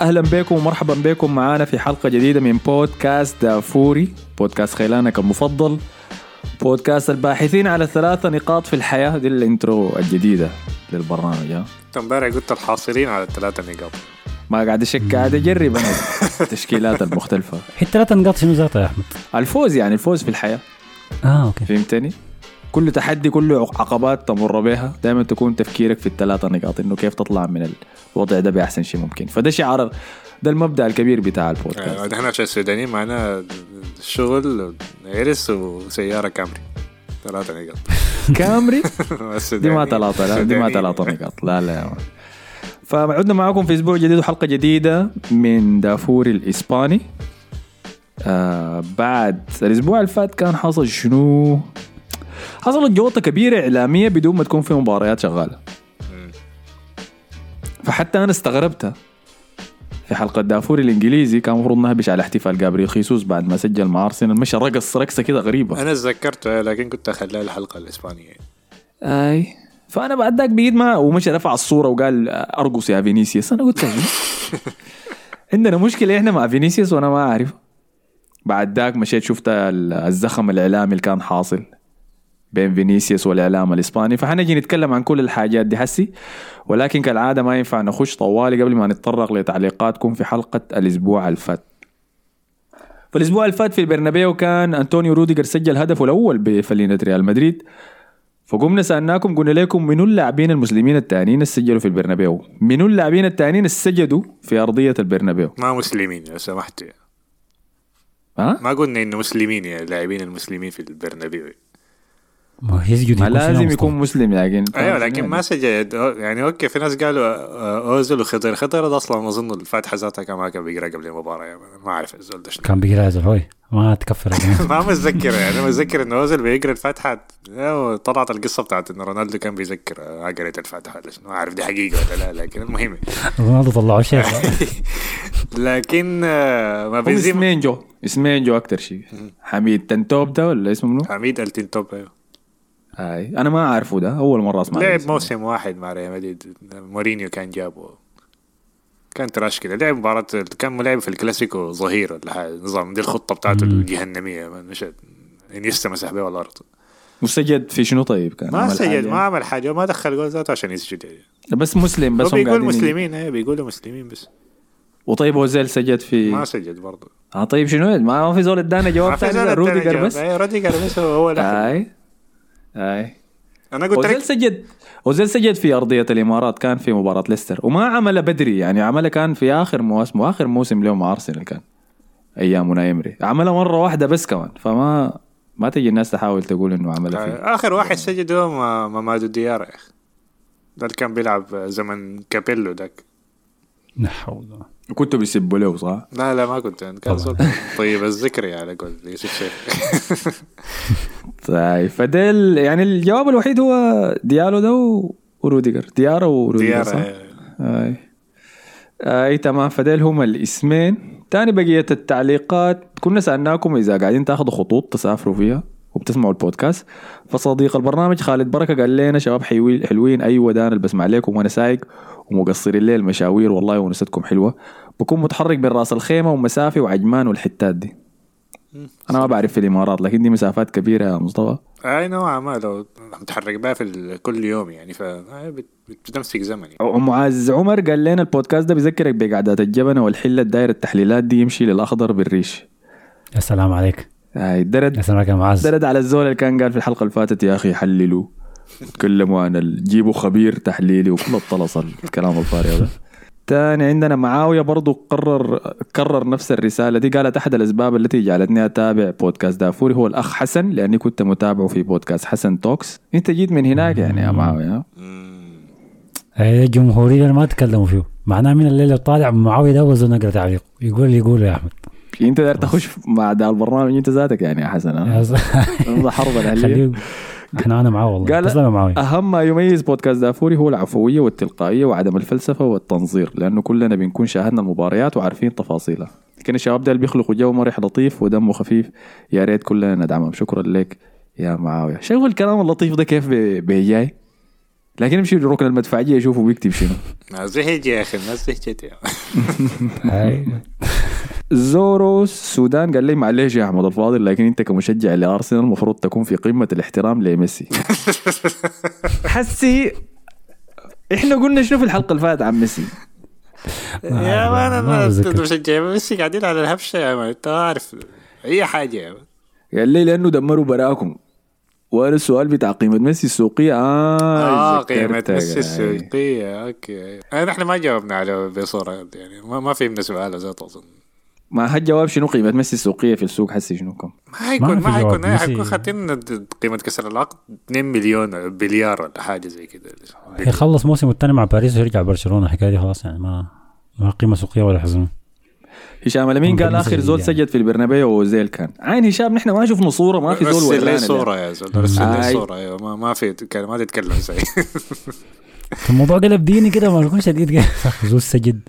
أهلا بكم ومرحبا بكم معانا في حلقة جديدة من بودكاست دافوري. بودكاست خيلانك المفضل. بودكاست الباحثين على ثلاثة نقاط في الحياة. دي ال intro الجديدة للبرنامج ها؟ انت امبارح قلت الحاصلين على الثلاثة نقاط. ما قاعد اشك قاعد اجرب أنا. التشكيلات المختلفة. هي الثلاثة نقاط شنو ذاتها يا أحمد؟ الفوز يعني الفوز في الحياة. آه okay. فهمتني؟ كل تحدي كل عقبات تمر بها دائما تكون تفكيرك في الثلاثة نقاط إنه كيف تطلع من الوضع ده بأحسن شيء ممكن. فده شعار ده المبدأ الكبير بتاع البودكاست. آه، نحن عشان السودانيين معنا شغل عرس وسيارة كامري. ثلاثة نقاط. كامري؟ دي ما ثلاثة لا دي ما. ثلاثة نقاط. لا لا. يا. فعدنا معاكم في أسبوع جديد وحلقة جديدة من دافوري الإسباني. آه بعد الأسبوع اللي فات كان حصل شنو؟ حصلت جوطة كبيرة إعلامية بدون ما تكون في مباريات شغالة. مم. فحتى أنا استغربتها في حلقة دافوري الإنجليزي كان المفروض نهبش على احتفال جابريل خيسوس بعد ما سجل مع أرسنال. مشى رقص رقصة كده غريبة. أنا تذكرته لكن كنت أخليها الحلقة الإسبانية. أي. فأنا بعد ذاك بقيت ما ومشى رفع الصورة وقال أرقص يا فينيسيوس. أنا قلت له عندنا مشكلة إحنا مع فينيسيوس وأنا ما أعرف. بعد ذاك مشيت شفت ال- الزخم الإعلامي اللي كان حاصل. بين فينيسيوس والإعلام الإسباني. فحنجي نتكلم عن كل الحاجات دي حسي ولكن كالعادة ما ينفع نخش طوالي قبل ما نتطرق لتعليقاتكم في حلقة الأسبوع الفات. فالاسبوع اللي فات في البرنابيو كان أنطونيو روديجر سجل هدفه الأول بفانيلة ريال مدريد. فقمنا سألناكم قلنا لكم منو اللاعبين المسلمين التانيين اللي سجلوا في البرنابيو. منو اللاعبين التانيين اللي سجدوا في أرضية البرنابيو. ما مسلمين لو سمحت. ها؟ ما قلنا إنه مسلمين يا لاعبين المسلمين في البرنابيو. ما هي يسجد ما يكون لازم يكون مسلم أخي أيوه لكن ما سجل. يعني okay في ناس قالوا آه، اوزل وخضيرة. خضيرة ده أصلا أظن الفاتحة ذاتها كان ما كان بيقرأ قبل المباراة يعني ما أعرف الزول ده كان بيقرأ هوي ما تكفر. ما متذكر يعني متذكر إنه اوزل بيقرأ الفاتحة. طلعت القصة بتاعت إنه رونالدو كان بيذكر آه، قريت الفاتحة ما أعرف دي حقيقة ولا لا لكن المهم. رونالدو طلعوا شيخ لكن آه، ما بنزيما اسمين جو اسمين جو أكتر شيء. حميد التين توب ده ولا اسمه منو؟ حميد التين توب أيوة. هاي. أنا ما أعرفه ده أول مرة أسمع لعب. موسم واحد مع ريال مدريد. مورينيو كان جابه. كان trash كده. لعب مباراة كان ملعب في الكلاسيكو ظهير ولا حاجة. نظام دي الخطة بتاعته الجهنمية. مش إنيستا مسح بيها الأرض. وسجد في شنو طيب؟ كان ما حاجة؟ ما عمل حاجة. وما دخل جول ذاته عشان يسجد يعني. بس مسلم بس هم بيقول مسلمين إيه بيقولوا مسلمين بس. وطيب أوزيل سجد في ما سجد برضه. آه طيب شنو؟ ما في زول ادانا جواب ثاني روديجر. بس. إيه روديجر بس هو. أي. أنا قلت أوزيل لك سجد أوزيل سجد في أرضية الإمارات كان في مباراة ليستر. وما عملها بدري يعني عملها كان في آخر مواسم آخر موسم له مع أرسنال كان أيام إيمري عملها مرة واحدة بس كمان فما ما تجي الناس تحاول تقول إنه عملها فيه آخر واحد سجد هو ما- مامادو ديار يا أخي. ده اللي كان بيلعب زمن كابيلو حول ولا كنتوا بيسبوا له صح؟ لا لا ما كنت. كان. صوت طيب الذكر على قول يوسف شيخ. طيب فديل يعني الجواب الوحيد هو ديالو ده وروديجر. ديارو وروديجر صح؟ ديار أي. أي تمام. فديل هم الاسمين. تاني بقية التعليقات كنا سألناكم إذا قاعدين تاخذوا خطوط تسافروا فيها وبتسمعوا البودكاست. فصديق البرنامج خالد بركة قال لنا شباب حلوين. أيوة ده اللي بسمع لكم وأنا سايق ومقصرين لي المشاوير والله ونستكم حلوة. بكون متحرك بين راس الخيمة ومسافي وعجمان والحتات دي. أنا ما بعرف في الإمارات لكن دي مسافات كبيرة يا مصطفى. أي نوعا ما لو متحرك بها في كل يوم يعني ف بت- بتمسك زمن يعني. معاذ عمر قال لنا البودكاست ده بيذكرك بقعدات الجبنة والحلة الدايرة التحليلات دي يمشي للأخضر بالريش. يا سلام عليك. هاي ده رد يا سلام عليك يا معز ده رد على الزول اللي كان قال في الحلقة اللي فاتت يا أخي حللوا تكلموا عن جيبوا خبير تحليلي وكل الطلس الكلام الفارغ ده. تاني عندنا معاوية برضو قرر كرر نفس الرسالة دي. قالت أحد الأسباب التي جعلتني أتابع بودكاست دافوري هو الأخ حسن لأني كنت متابعه في بودكاست حسن توكس. أنت جيت من هناك يعني يا معاوية. هي الجمهورية اللي ما تكلموا فيه. معناه من الليلة طالع؟ معاوية ده وزن نقرا تعليق يقول اللي يقوله يا أحمد. أنت داير تخش مع ده البرنامج أنت ذاتك يعني يا حسن ده حرب الأهلية. خليه إحنا أنا معاه والله قال تسلم معاوية. أهم ما يميز بودكاست دافوري هو العفوية والتلقائية وعدم الفلسفة والتنظير لأنه كلنا بنكون شاهدنا المباريات وعارفين تفاصيلها. لكن الشباب ده اللي بيخلقوا جو مرح لطيف ودمه خفيف يا ريت كلنا ندعمهم. شكرا لك يا معاوية. شوف الكلام اللطيف ده كيف بي- بيجاي لكن يمشي ركن المدفعية يشوفوا بيكتب شنو. الناس زهج يا أخي الناس زهجت يا هاي. زورو السودان قال لي معلش يا أحمد الفاضل لكن أنت كمشجع لأرسنال المفروض تكون في قمة الاحترام لميسي حسي إحنا قلنا شنو في الحلقة اللي فاتت عن ميسي يا مان ما أنا بتذكر. مشجع ميسي قاعدين على الهبشة يا man أنت عارف أي حاجة يا man قال لي لأنه دمروا براكم وأنا السؤال بتاع قيمة ميسي السوقية آه آه قيمة. ميسي. السوقية okay آه، نحن ما جاوبنا على بصورة يعني ما, ما فهمنا سؤاله ذاته اظن ما هالجواب شنو قيمة؟ ميسي السوقية في السوق حسي شنو كم؟ ما حيكون ما حيكون حيكون خاتين قيمة كسر العقد 2 مليون مليار ولا حاجة زي كده. يخلص موسم الثاني مع باريس ويرجع برشلونة الحكاية دي خلاص يعني ما ما قيمة سوقية ولا حزن. هشام الامين قال آخر زول يعني. سجد في البرنابيو أوزيل كان. عين هشام نحن ما شفنا صورة ما في زول رسل لي ورانا صورة يا زول رسل لي آي. صورة أيوه ما, ما في كان ما تتكلم زي الموضوع قلب ديني كده ما يكون شديد كده زول سجد.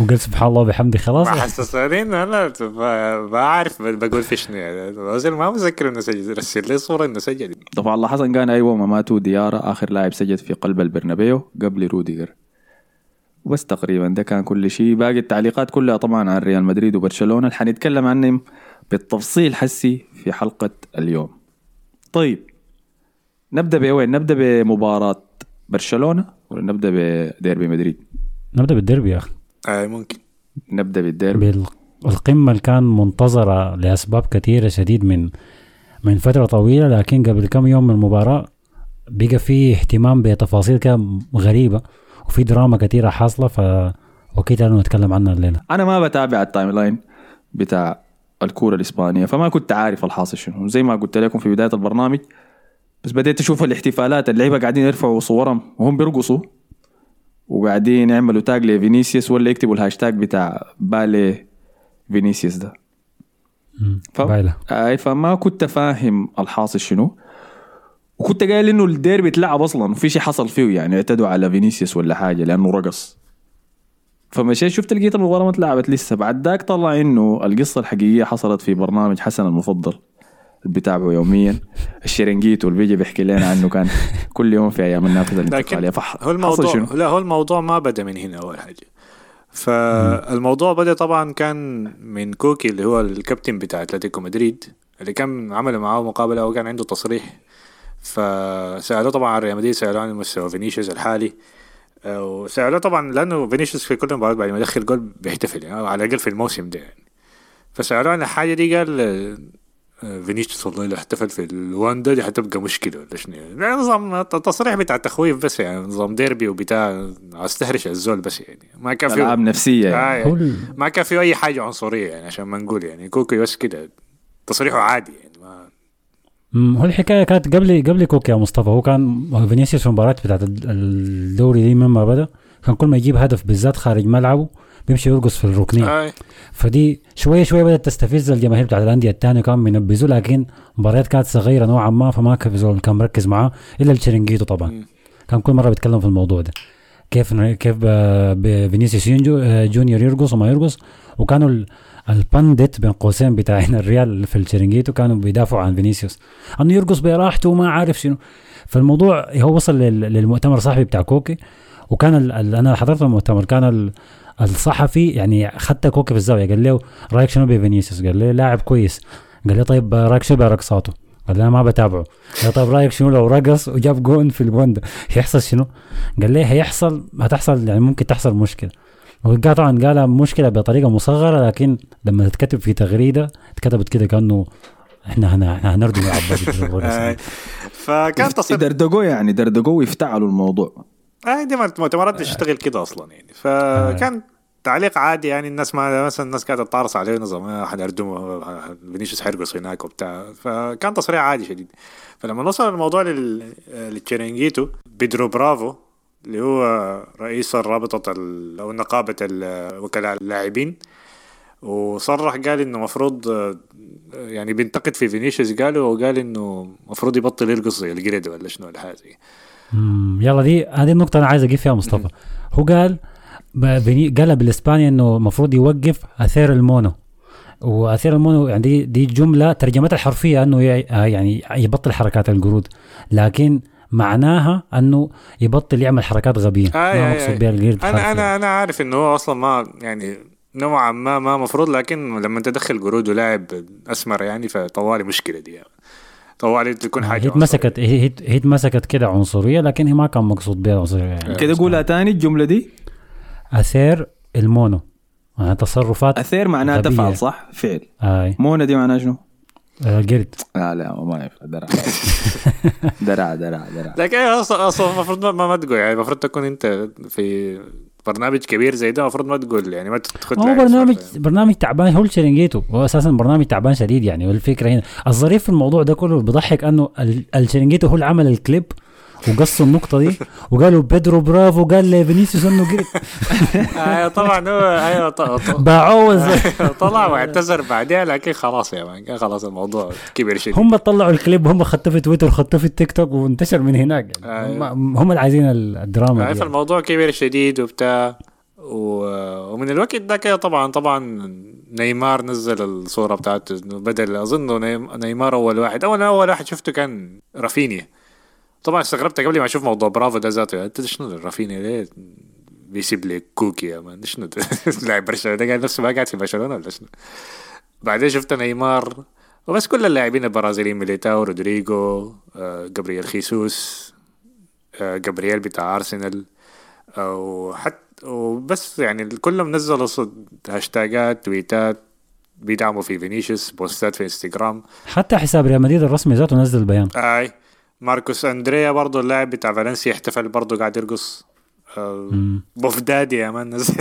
وقال سبحان الله وبحمده. خلاص. ما حسسني إنه أنا ب- بعرف بقول في شنو يعني ما متذكر إنه سجد. رسل لي صورة إنه سجد. طبعا الله حسن قال أيوه مامادو ديارة. آخر لاعب سجد في قلب البرنابيو قبل روديجر. وبس تقريبا ده كان كل شيء. باقي التعليقات كلها طبعا عن ريال مدريد وبرشلونة. اللي حنتكلم عنهم بالتفصيل حسي في حلقة اليوم. طيب نبدأ بوين نبدأ بمباراة برشلونة ولا نبدأ بديربي مدريد؟ نبدأ بالديربي يا أخي. اي ممكن. نبدأ بالديربي. بالقمه اللي كان منتظرة لأسباب كثيرة شديد من من فترة طويلة لكن قبل كم يوم من المباراة بقى في اهتمام بتفاصيل كده غريبة وفي دراما كثيرة حاصلة ف okay تعالوا نتكلم عنها الليلة. أنا ما بتابع ال timeline بتاع الكورة الإسبانية فما كنت عارف الحاصل شنو. زي ما قلت لكم في بداية البرنامج بس بديت أشوف الاحتفالات اللعيبة قاعدين يرفعوا صورهم. وهم بيرقصوا. وقاعدين يعملوا tag لفينيسيوس ولا يكتبوا الهاشتاج بتاع Baila فينيسيوس ده. ف... اي فما كنت فاهم الحاصل شنو. وكنت قايل إنه الديربي اتلعب أصلا وفي شيء حصل فيه يعني اعتدوا على فينيسيوس ولا حاجة لأنه رقص. فمشيت شفت لقيت المباراه ما اتلعبت لسه. بعد ذاك طلع إنه القصة الحقيقية حصلت في برنامج حسن المفضل. بتابعه يوميا. الشرنجيتو اللي بيجي بيحكي لنا عنه كان كل يوم في أيام النافذه الانتقالية. فح هو الموضوع؟ لا هو الموضوع ما بدأ من هنا أول حاجة. فالموضوع بدأ طبعا كان من كوكي اللي هو الكابتن بتاع أتلتيكو مدريد اللي كان عمل معاه مقابلة وكان عنده تصريح. فسألوه طبعا عن ريال مدريد سألوه عن مستوى فينيسيوس الحالي. آه، وسألوه طبعا لأنه فينيسيوس في كل مباراة بعد ما يدخل جول بيحتفل يعني على الأقل في الموسم ده يعني. فسألوه عن الحاجة دي قال فينيسيوس والله لو احتفل في الواندا دي حتبقى مشكلة ولا شنو؟ يعني نظام التصريح بتاع التخويف بس يعني نظام ديربي وبتاع استهرش الزول بس يعني. ما كان ألعاب في نفسيه يعني. آه هو ال- ما كان في أي حاجة عنصرية يعني عشان ما نقول يعني. كوكو بس كده تصريحه عادي يعني ما هو الحكاية كانت قبل قبل كوكي يا مصطفى. هو كان فينيسيوس في المباراة بتاعت ال- الدوري دي من ما بدأ كان كل ما يجيب هدف بالذات خارج ملعبه بيمشي يرقص في الركنية. آه فدي شوية شوية بدأت تستفز الجماهير بتاعت الأندية الثانية كانوا بينبذوا لكن مباريات كانت صغيرة نوعا ما فما كان مركز معاه إلا الشرنجيتو طبعا. كان كل مرة بيتكلم في الموضوع ده. كيف كيف فينيسيوس ينجو آه، جونيور يرقص وما يرقص. وكانوا ال- ال pundits بين قوسين بتاعين الريال في الشرنجيتو كانوا بيدافعوا عن فينيسيوس. إنه يرقص براحته وما عارف شنو. فالموضوع هو وصل لل- للمؤتمر الصحفي بتاع كوكي. وكان ال- ال- أنا حضرت المؤتمر كان الصحفي يعني خدت كوكي في الزاوية قال له رأيك شنو بفينيسيوس؟ قال له لاعب كويس. قال لي طيب رأيك شنو برقصاته قال لي أنا ما بتابعه. قال طيب رأيك شنو لو رقص وجاب جون في الوندا هيحصل شنو؟ قال لي هيحصل هتحصل يعني ممكن تحصل مشكلة. وقال طبعا قالها مشكلة بطريقة مصغرة لكن لما تتكتب في تغريدة اتكتبت كده كأنه إحنا هن- إحنا هنردم العباد. فكان تصريح دردقوا يعني دردقوا ويفتعلوا الموضوع. آه دي المؤتمرات بتشتغل كده أصلا يعني. فكان تعليق عادي يعني الناس ما مثلا الناس قاعدة تطارس عليه نظام آه، حنردمه فينيسيوس حيرقص هناك وبتاع. فكان تصريح عادي شديد. فلما وصل الموضوع لل... للتشيرينجيتو بيدرو برافو اللي هو رئيس الرابطة ال- أو نقابة وكلاء اللاعبين وصرح قال إنه مفروض يعني بينتقد في فينيسيوس قالوا وقال إنه المفروض يبطل يرقص زي القرد ولا شنو ولا حاجة زي. مم، يلا دي هذه النقطة أنا عايز أجيب فيها مصطفى هو قال قالها بالإسباني إنه المفروض يوقف hacer el mono و hacer el mono يعني دي, دي جملة ترجمتها الحرفية إنه ي- آه يعني يبطل حركات القرود لكن معناها إنه يبطل يعمل حركات غبية آه، ما مقصود آه. بها القرد أنا. أنا أنا عارف إنه هو أصلا ما يعني نوعا ما ما مفروض لكن لما تدخل قرود ولاعب أسمر يعني فطوالي مشكلة دي يعني. طوالي تكون حاجة هي اتمسكت هي اتمسكت كده عنصرية لكن هي ما كان مقصود بها. عنصرية يعني. كده قولها تاني الجملة دي؟ hacer el mono. يعني تصرفات hacer معناها. تفعل صح؟ فعل. آي. mono دي معناها شنو؟ آه، قرد لا لا ما ينفع درع. درع درع درع. لكن أصلا أصلا المفروض ما, ما, ما تقول يعني المفروض تكون أنت في برنامج كبير زي ده المفروض ما تقول يعني ما تدخل هو برنامج برنامج تعبان هو الشرنجيتو هو أساسا برنامج تعبان شديد يعني والفكرة هنا. الظريف في الموضوع ده كله بيضحك أنه ال- الشرنجيتو هو اللي عمل الكليب. وقصوا النقطة دي وقالوا بيدرو برافو قال لفينيسيوس إنه قرد أيوه طبعا هو أيوه باعوه زي- طلع واعتذر بعدها لكن خلاص يا man كان خلاص الموضوع كبر شديد. هم طلعوا الكليب هم خدوه في تويتر خدوه في التيك توك وانتشر من هناك. يعني أيوة. هم, هم اللي عايزين ال- الدراما عارف يعني. الموضوع كبير شديد وبتاع ومن الوقت ده كده طبعا طبعا نيمار نزل الصورة بتاعته بدل أظن نيم- نيمار أول واحد. اول أول واحد شفته كان رافينيا. طبعا استغربت قبل ما أشوف موضوع برافو ده ذاته. أنت شنو رافينيا ليه بيسيب لي كوكي يا man؟ شنو؟ لاعب برشلونة. ده قاعد نفسه ما قاعد في برشلونة ولا شنو؟ بعدين شفت نيمار. وبس كل اللاعبين البرازيليين ميليتاو رودريجو آه، جابرييل خيسوس آه، جابرييل بتاع أرسنال. وحتى وبس يعني كلهم نزلوا صد هاشتاجات تويتات بيدعموا في فينيسيوس بوستات في إنستغرام. حتى حساب ريال مدريد الرسمي ذاته نزل بيان. أي. ماركوس أندريا برضه اللاعب بتاع فالنسيا احتفل برضه قاعد يرقص. آه، مم. بوفدادي يا مان. نزل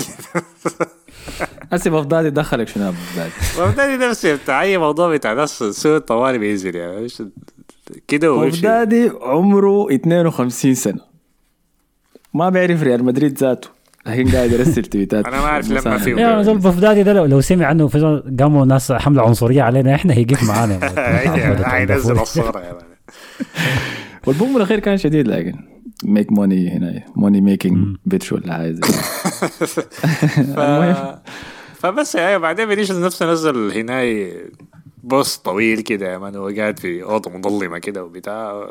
هسه بفضادي دخلك شنو يا بفضادي بوفدادي نفسه بتاع أي موضوع بتاع ناس سوء طوالي بينزل يعني. كده ويمشي. بفضادي عمره 52 سنة. ما بيعرف ريال مدريد ذاته. لكن قاعد يرسل تويتات. أنا ما أعرف لما. فيه. يا زول بفدادي ده لو, لو سمع عنه قاموا ناس حملة عنصرية علينا إحنا هيقف معانا. حينزل الصورة يا مان. والبوم الأخير كان شديد لكن ميك موني هنا موني ميكينج بيتش ولا. ف... فبس يعني بعدين فينيسيوس نفسه نزل هناي بوست طويل كده يا مان هو قاعد في أوضة مظلمة كده وبتاع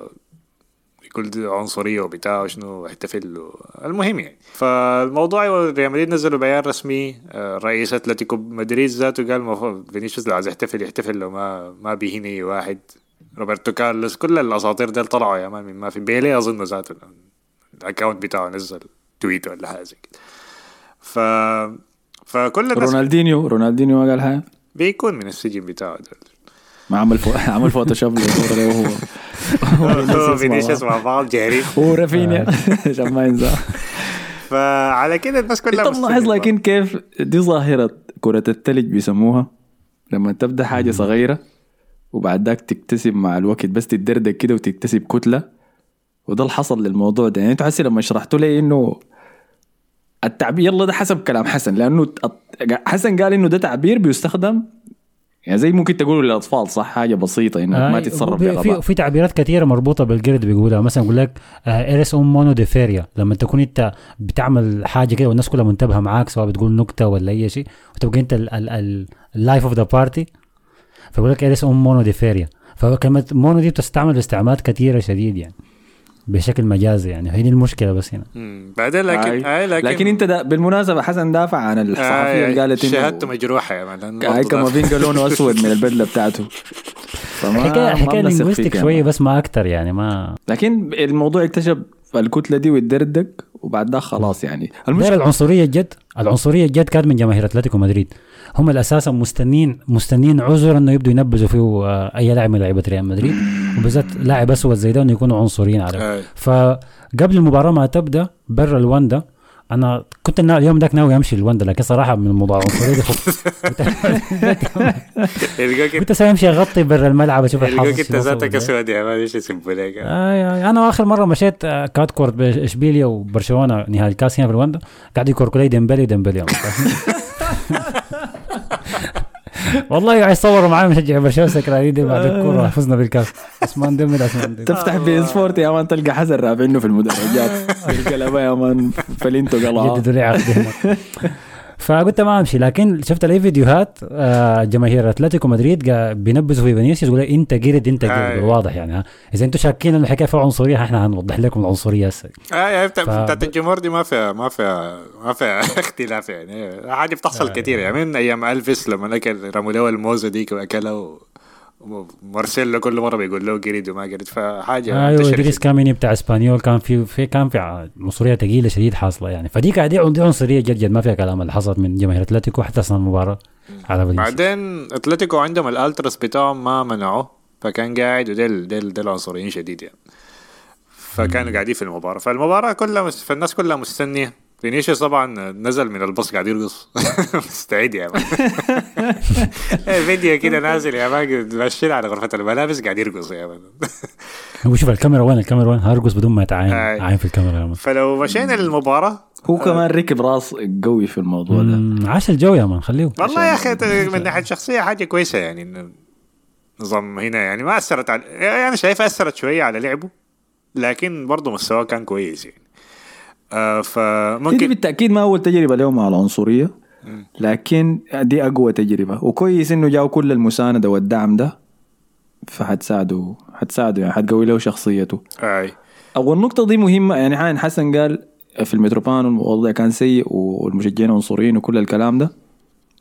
دي عنصرية وبتاع وشنو احتفل. المهم يعني فالموضوع هو ريال مدريد نزلوا بيان رسمي آه، رئيس أتلتيكو مدريد ذاته قال فينيسيوس لو عايز يحتفل يحتفل لو ما ما بيهين اي واحد روبرتو كارلوس كل الأساطير ديل طلعوا يا man ما في بيلي أظن ذاته ال account بتاعه نزل tweet ولا حاجة زي كده. ف فكل الناس رونالدينيو رونالدينيو ما قال حاجة بيكون من السجن بتاعه ده ما عمل فو... عمل فوتوشوب للصورة دي وهو هو فينيسيوس مع بعض جاري هو رافينيا. عشان ما ينسى فعلى كده الناس كلها ملاحظ مستغربة. لكن كيف دي ظاهرة كرة التلج بيسموها؟ لما تبدأ حاجة صغيرة وبعد ذاك تكتسب مع الوقت بس تتدردك كده وتكتسب كتلة. وده اللي حصل للموضوع ده. يعني أنتوا حسي لما شرحتوا لي انه التعبير يلا ده حسب كلام حسن لأنه حسن قال إنه ده تعبير بيستخدم يعني زي ممكن تقولوا للأطفال صح؟ حاجة بسيطة إنك ما آه، تتصرف في- في, في تعبيرات كثيره مربوطة بالقرد بيقولها. مثلا يقول لك eres un mono de feria لما تكون أنت بتعمل حاجة كده والناس كلها منتبهة معاك سواء بتقول نكتة ولا أي شيء وتبقى أنت ال life of the party فيقول لك eres un mono de feria فكلمه mono دي بتستعمل باستعمالات كثيرة شديد يعني بشكل مجازي يعني هي دي المشكلة بس هنا. بعدين لكن آي. آي لكن لكن أنت دا بالمناسبة حسن دافع عن الصحفية اللي قالت شهادته انه مجروحه يا مان هاي كافينجا لونه أسود من البدلة بتاعته فما حكايه حكاية لينغويستيك يا شوية. بس ما أكتر يعني ما لكن الموضوع اكتشف الكتله دي ويتدردك وبعد ده خلاص يعني. المشكلة العنصرية الجد العنصرية الجد كانت من جماهير أتلتيكو مدريد. هم الاساسا مستنين مستنين عذر إنه يبدوا ينبذوا فيه آه، أي لاعب من لعيبة ريال مدريد. وبالذات لاعب أسود زي ده إنه يكونوا عنصريين عليه. فقبل المباراة ما تبدأ برا الوندا أنا كنت نا- اليوم ذاك ناوي أمشي الوندا لكن صراحة من الموضوع العنصريه كنت أسوي امشي أغطي برا الملعب أشوف الحظ انت وصل ذاتك. اسود يا مان إيش آه، أنا آخر مرة مشيت آه، كانت كورت باشبيليا وبرشلونة نهائي الكاس هنا في الوندا قاعد يكوركوا لي ديمبلي ديمبلي والله قاعد يصوروا معي مشجع برشلونة سكرانين بعد الكورة فزنا بالكاس. عثمان ديمبلي عثمان ديمبلي تفتح بي سبورت يا مان تلقى حسن رافعنه في المدرجات. الكلام يا مان فلينتو قلعة. جددوا لي عقد هناك فقلت ما امشي. لكن شفت لي فيديوهات آه، جماهير أتلتيكو مدريد بينبذوا في فينيسيوس يقول إنت قرد إنت قرد. واضح يعني ها. إذا أنتم شاكين ان الحكاية فيها عنصرية إحنا هنوضح لكم العنصرية هسه. ف- بتاعت الجمهور دي ما فيها ما فيها ما فيها اختلاف يعني. حاجة بتحصل كثير يعني. من أيام ألفيس لما اكل رموا له الموزة ديك وأكلها و- ومارسيلو كل مرة بيقول له قريد وما قريد فحاجة أيوه منتشرة ادريس. كاميني بتاع إسبانيول كان في في كان في عنصريه ثقيلة شديد حاصلة يعني. فدي قاعد دي عنصريه جد جد ما فيها كلام اللي حصلت من جماهير أتلتيكو حتى أثناء المباراة. على فينيسيوس بعدين أتلتيكو عندهم الألتراس بتاعهم ما منعوه فكان قاعد وديل ديل ديل عنصريين شديد يعني. فكانوا قاعدين في المباراة. فالمباراة كلها مس... فالناس كلها مستنية. فينيسيوس طبعا نزل من الباص قاعد يرقص. مستعد يا man. فيديو كده نازل يا man ماشيين على غرفة الملابس قاعد يرقص يا man. هو شوف الكاميرا وين؟ الكاميرا وين؟ هرقص بدون ما يتعاين. عاين في الكاميرا يا man. فلو مشينا للمباراة. هو كمان ركب راس قوي في الموضوع ده. عاش الجو يا man خليه. والله يا أخي من ناحية شخصيه حاجة كويسة يعني إنه نظام هنا يعني ما أثرت على يعني أنا شايفها أثرت شوية على لعبه لكن برضه مستواه كان كويس يعني. آه دي فممكن بالتأكيد ما أول تجربة لهم على العنصريه لكن دي أقوى تجربة. وكويس إنه جاوا كل المساندة والدعم ده فحتساعده حتساعده يعني حتقوي له شخصيته. أي. أول نقطة دي مهمة. يعني حين حسن قال في المتروبان الوضع كان سيء والمشجعين عنصريين وكل الكلام ده.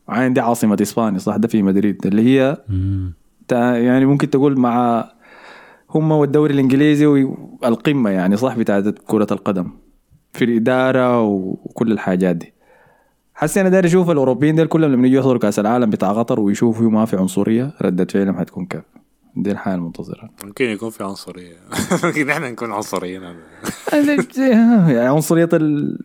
عين دي عاصمة إسبانيا صح؟ ده في مدريد. اللي هي يعني ممكن تقول مع هم والدوري الإنجليزي والقمه يعني صح؟ بتاعت كرة القدم. في الإدارة وكل الحاجات دي. حسي أنا داير أشوف الأوروبيين ديل كلهم لما يجوا يحضروا كأس العالم بتاع قطر ويشوفوا ما في عنصرية رده فعلهم حتكون كيف دي الحاله المنتظرة. ممكن يكون في عنصرية. ممكن إحنا نكون عنصريين. يعني عنصرية ال-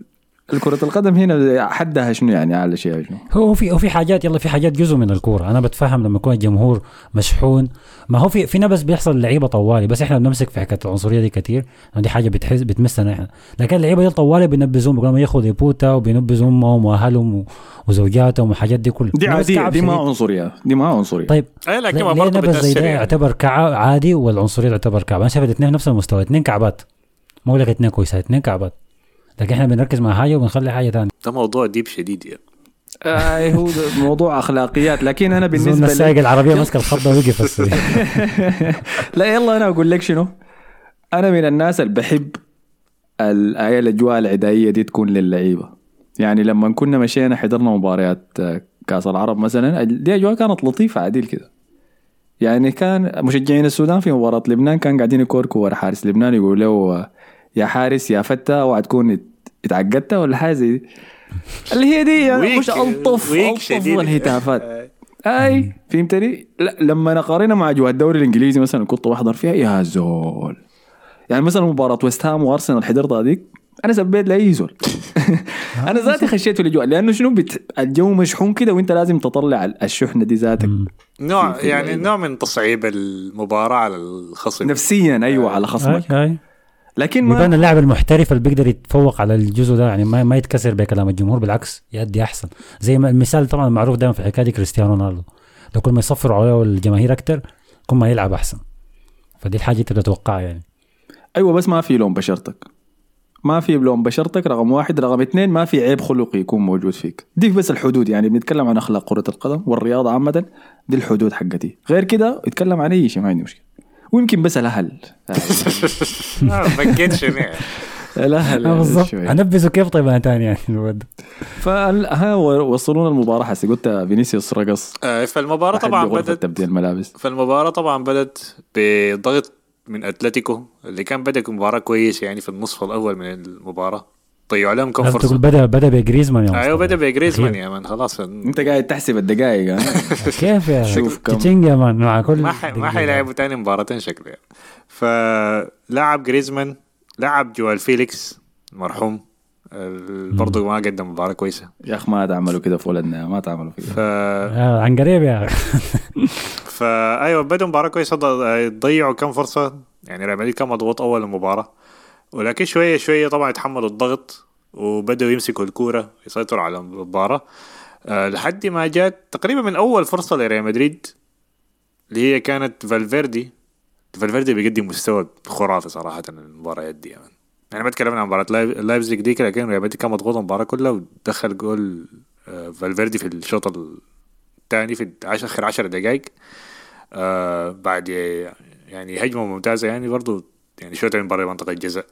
الكرة القدم هنا حدها شنو يعني؟ اعلى شيء شنو؟ هو في هو في حاجات يلا في حاجات جزء من الكورة. أنا بتفهم لما يكون الجمهور مشحون. ما هو في في نبس بيحصل لعيبة طوالي. بس إحنا بنمسك في حكاية العنصرية دي كتير. لأن دي حاجة بتحس بتمسنا إحنا. لكن اللعيبة دي طوالي بينبذوهم بيقولوا لهم hijo de puta وبينبذوا أمهم وأهلهم وزوجاتهم والحاجات دي كلها دي كعب دي ما شديد. عنصرية. دي ما عنصرية. طيب. اي لكن برضه نبس زي ده؟ يعني. يعتبر كعب عادي والعنصرية تعتبر كعب. أنا شايف الاثنين نفس المستوى. اثنين كعبات. ما أقول لك اثنين كويسات اثنين كعبات. لكن إحنا بنركز مع حاجة وبنخلي حاجة ثانية ده موضوع deep شديد يعني. آه هو موضوع أخلاقيات. لكن أنا بالنسبة بالنسبة السائق لي العربية ماسكه الخطه وقف لا يلا أنا أقول لك شنو. أنا من الناس اللي بحب الأجواء العدائية دي تكون للعيبة. يعني لما كنا مشينا حضرنا مباريات آه، كأس العرب مثلا دي أجواء كانت لطيفة عديل كده. يعني كان مشجعين السودان في مباراة لبنان كان قاعدين يكوركوا ورا حارس لبنان يقولوا له آه، يا حارس يا فتى اوعى تكون ات- اتعقدت ولا حاجة زي دي؟ اللي هي دي يعني مش ألطف ويك ألطف. الهتافات. أي. فهمتني؟ لا لما نقارنها مع اجواء الدوري الإنجليزي مثلا كنت بحضر فيها يا زول. يعني مثلا مباراة ويست هام وأرسنال حضرتها هذيك أنا سبيت لأي زول. أنا ذاتي خشيت في الاجواء لأنه شنو؟ بت... الجو مشحون كده وأنت لازم تطلع الشحنة دي ذاتك. نوع يعني. نوع من تصعيب المباراة على الخصم. نفسيا أيوه على خصمك. لكن يبان ما اللاعب المحترف اللي بيقدر يتفوق على الجزء ده يعني ما, ما يتكسر بكلام الجمهور بالعكس يأدي أحسن. زي ما المثال طبعا معروف دائما في الحكاية دي كريستيانو رونالدو. لو كل ما يصفروا عليه الجماهير أكتر كل ما يلعب أحسن. فدي الحاجة انت بتتوقعها يعني. أيوه بس ما في لون بشرتك. ما في لون بشرتك رقم واحد. رقم اثنين ما في عيب خلقي يكون موجود فيك. دي بس الحدود يعني بنتكلم عن أخلاق كرة القدم والرياضة عامة دي الحدود حقتي. غير كده اتكلم عن أي شيء ما عندي مشكلة. ويمكن بس الأهل. آه، بكيت شنو يعني. الأهل آه بالضبط. هنبذوا كيف؟ طيب أنا تاني يعني الواد. فال ها وصلونا المباراة حسي. قلت فينيسيوس رقص. آه، فالمباراة طبعا بدت تبديل الملابس فالمباراة طبعا بدت بضغط من أتلتيكو اللي كان بدأ مباراة كويس يعني في النصف الأول من المباراة. ضيعوا لهم كم لازم تقول فرصة بدا بدأ بجريزمان يا أيوه. بدأ بجريزمان. يا man خلاص. أنت قاعد تحسب الدقائق كيف يا شوف كم. change يا man؟ مع كل ما ح... ما حيلعبوا تاني مباراتين شكله يعني فلاعب جريزمان لعب جوال فيليكس المرحوم ال- برضه ما قدم مباراة كويسة. يا اخ ما تعملوا كده في ولدنا ما تعملوا ف... كده آه عن قريب يا. فايوه بدوا مباراة كويسة ض- ضيعوا كم فرصة. يعني ريال مدريد كان مضغوط أول المباراة. ولكن شوية شوية طبعا يتحملوا الضغط وبدأوا يمسكوا الكورة يسيطروا على المباراة. آه لحد ما جات تقريبا من أول فرصة لريال مدريد اللي هي كانت فالفيردي. فالفيردي بيقدم مستوى خرافي صراحة المباريات دي يعني. يعني ما تكلمنا عن مباراة لايبزيج ديك لكن ريال مدريد كان مضغوط المباراة كلها ودخل جول آه، فالفيردي في الشوط الثاني في عشر آخر 10 دقائق. آه بعد يعني هجمة ممتازة يعني برضو يعني شوطة من برا منطقة الجزاء